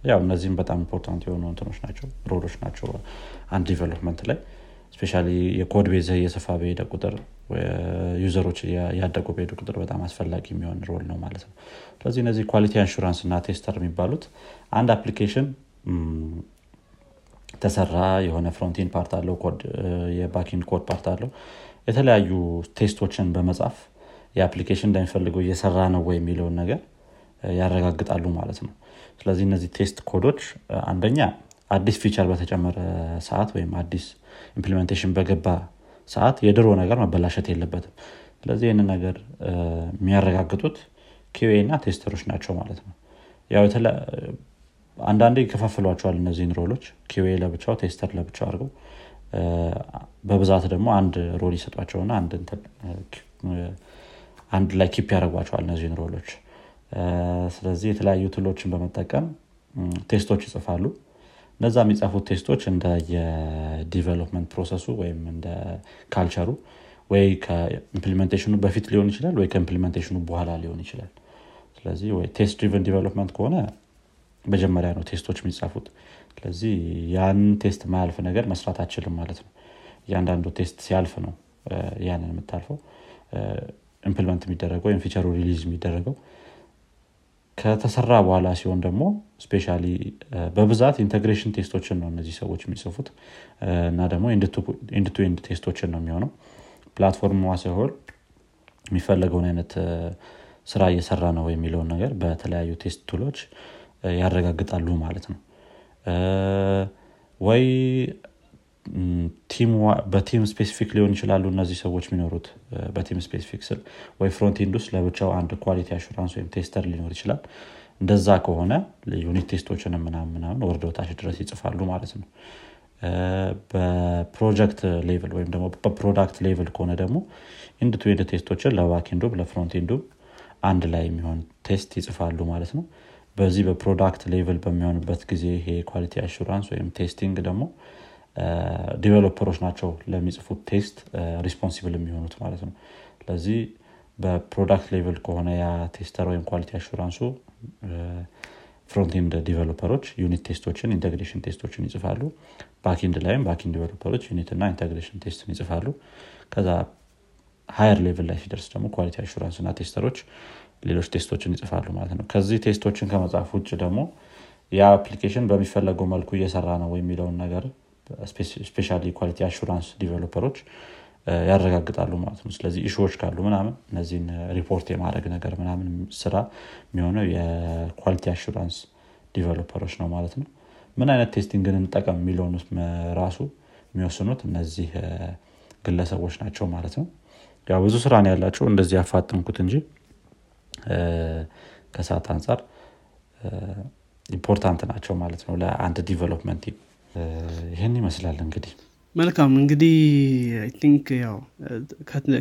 [SPEAKER 2] ያው እነዚህም በጣም important የሆኑ እንትኖች ናቸው role ኦች ናቸው አንድ development ላይ። especially የ code base እየሰፋ በሄደ ቁጥር user ኦች እያደጉ በሄዱ ቁጥር በጣም አስፈላጊ የሚሆን role ነው ማለት ነው። ስለዚህ እነዚህ quality assurance እና tester የሚባሉት አንድ application ተሰራ። የሆነ frontend part አለው የ backend code part አለው። የተለያዩ test ኦችን በመጻፍ የ application እንደሚፈልገው እየሰራ ነው ወይ የሚለውን ነገር ያረጋግጣሉ ማለት ነው። ስለዚህ እነዚህ test code ኦች አንደኛ አዲስ feature በተጨመረ ሰዓት ወይም አዲስ implementation በገባ ሰዓት የድሮ ነገር መበላሸት የለበትም። ስለዚህ ይህንን ነገር የሚያረጋግጡት QA እና tester ኦች ናቸው ማለት ነው። ያው አንዳንዴ ይከፋፍሏቸዋል እነዚህን role ኦች። QA ለብቻው tester ለብቻው አድርገው በብዛት ደግሞ አንድ role ይሰጧቸውና አንድ ላይ keep ያደርጓቸዋል እነዚህን role ኦች። ስለዚህ የተለያዩ tool ኦችን በመጠቀም test ኦች ይጽፋሉ። እነዛ የሚጻፉት test ኦች እንደ የ development process ኡ ወይም እንደ culture ኡ ወይ ከ implementation ኡ በፊት ሊሆን ይችላል ወይ ከ implementation ኡ በኋላ ሊሆን ይችላል። ስለዚህ ወይ test driven development ከሆነ መጀመሪያ ነው test ኦች የሚጻፉት። ስለዚህ ያን test ማያልፍ ነገር መስራት አትችልም ማለት ነው። እያንዳንዱ test ሲያልፍ ነው ያንን የምታልፈው። implement የሚደረገው ወይም feature ኡ release የሚደረገው። ከተሰራ በኋላ ሲሆን ደግሞ especially በብዛት integration test ኦችን ነው እነዚህ ሰዎች የሚጽፉት። እና ደግሞ end to end test ኦችን ነው የሚሆነው። platform ሲሆን የሚፈለገውን አይነት ስራ እየሰራ ነው የሚለውን ነገር በተለያዩ test tool ኦች ያረጋግጣሉ ማለት ነው። ወይ በ team specific ሊሆን ይችላሉ እነዚህ ሰዎች የሚኖሩት። በ team specific ስል ወይ frontend ውስጥ ለብቻው አንድ quality assurance ወይም tester ሊኖር ይችላል። እንደዛ ከሆነ unit test ኦችን ምናምን ምናምን ወርደው ታች ድረስ ይጽፋሉ ማለት ነው። በ project level ወይም ደግሞ በ product level ከሆነ ደግሞ end to end test ኦችን ለ backend ኡም ለ frontend ኡም አንድ ላይ የሚሆን test ይጽፋሉ ማለት ነው በዚህ በ product level በሚሆንበት ጊዜ ይሄ quality assurance ወይም testing ደግሞ developer ኦች ናቸው ለሚጽፉት test responsible የሚሆኑት ማለት ነው። ስለዚህ በ product level ከሆነ ያ tester ወይም ኳሊቲ አሹራንሱ ፍሮንቲንድ ዲቨሎፐሮች ዩኒት ቴስቶችን ኢንቴግሬሽን ቴስቶችን ይጽፋሉ። backend ላይም backend developer ኦች unit እና integration test ን ይጽፋሉ። ከዛ higher level ላይ ሲደርስ ደግሞ quality assurance እና tester ኦች ሌሎች test ኦችን ይጽፋሉ ማለት ነው። ከዚህ test ኦችን ከመጻፍ ውጭ ደግሞ ያ application በሚፈለገው መልኩ እየሰራ ነው የሚለውን ነገር specially quality assurance developer ኦች ያረጋግጣሉ ማለት ነው። ስለዚህ issue ዎች ካሉ ምናምን እነዚህን ሪፖርት የማድረግ ነገር ምናምን ስራ የሚሆነው የ quality assurance developer ኦች ነው ማለት ነው። ምን አይነት testing ን እንጠቀም የሚለውን ራሱ የሚወስኑት እነዚህ ግለሰቦች ናቸው ማለት ነው። ያው ብዙ ስራ ነው ያላቸው እንደዚህ ያፋጥምኩት እንጂ ከሰዓት አንጻር important ናቸው ማለት ነው ለአንድ development ይህን ይመስላል እንግዲህ።
[SPEAKER 1] መልካም እንግዲህ think ያው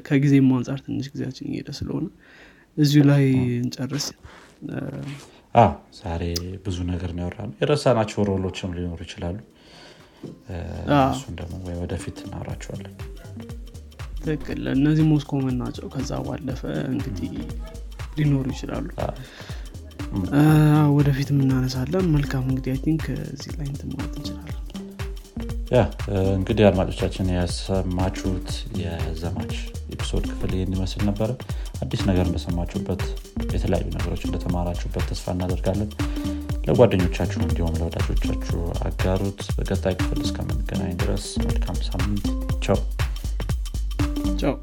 [SPEAKER 1] ከጊዜም አንጻር ትንሽ ጊዜያችን እየሄደ ስለሆነ እዚሁ ላይ እንጨርስ።
[SPEAKER 2] ዛሬ ብዙ ነገር ነው ያወራ የረሳናቸው role ኦችም ሊኖሩ ይችላሉ። እሱን ደግሞ ወይ ወደፊት እናወራቸዋለን።
[SPEAKER 1] ትክክል። እነዚህ most common ናቸው ከዛ ባለፈ እንግዲህ ሊኖሩ ይችላሉ። ወደፊት የምናነሳለን መልካም እንግዲህ think እዚህ ላይ እንትን ማለት እንችላለን።
[SPEAKER 2] ያ እንግዲህ አድማጮቻችን የሰማችሁት የዛሬ episode ክፍል ይህን ይመስል ነበረ አዲስ ነገር እንደሰማችሁበት የተለያዩ ነገሮች እንደተማራችሁበት ተስፋ እናደርጋለን። ለጓደኞቻችሁ እንዲሁም ለወዳጆቻችሁ አጋሩት። በቀጣይ ክፍል እስከምንገናኝ ድረስ መልካም ሳምንት። ቻው።
[SPEAKER 1] ቻው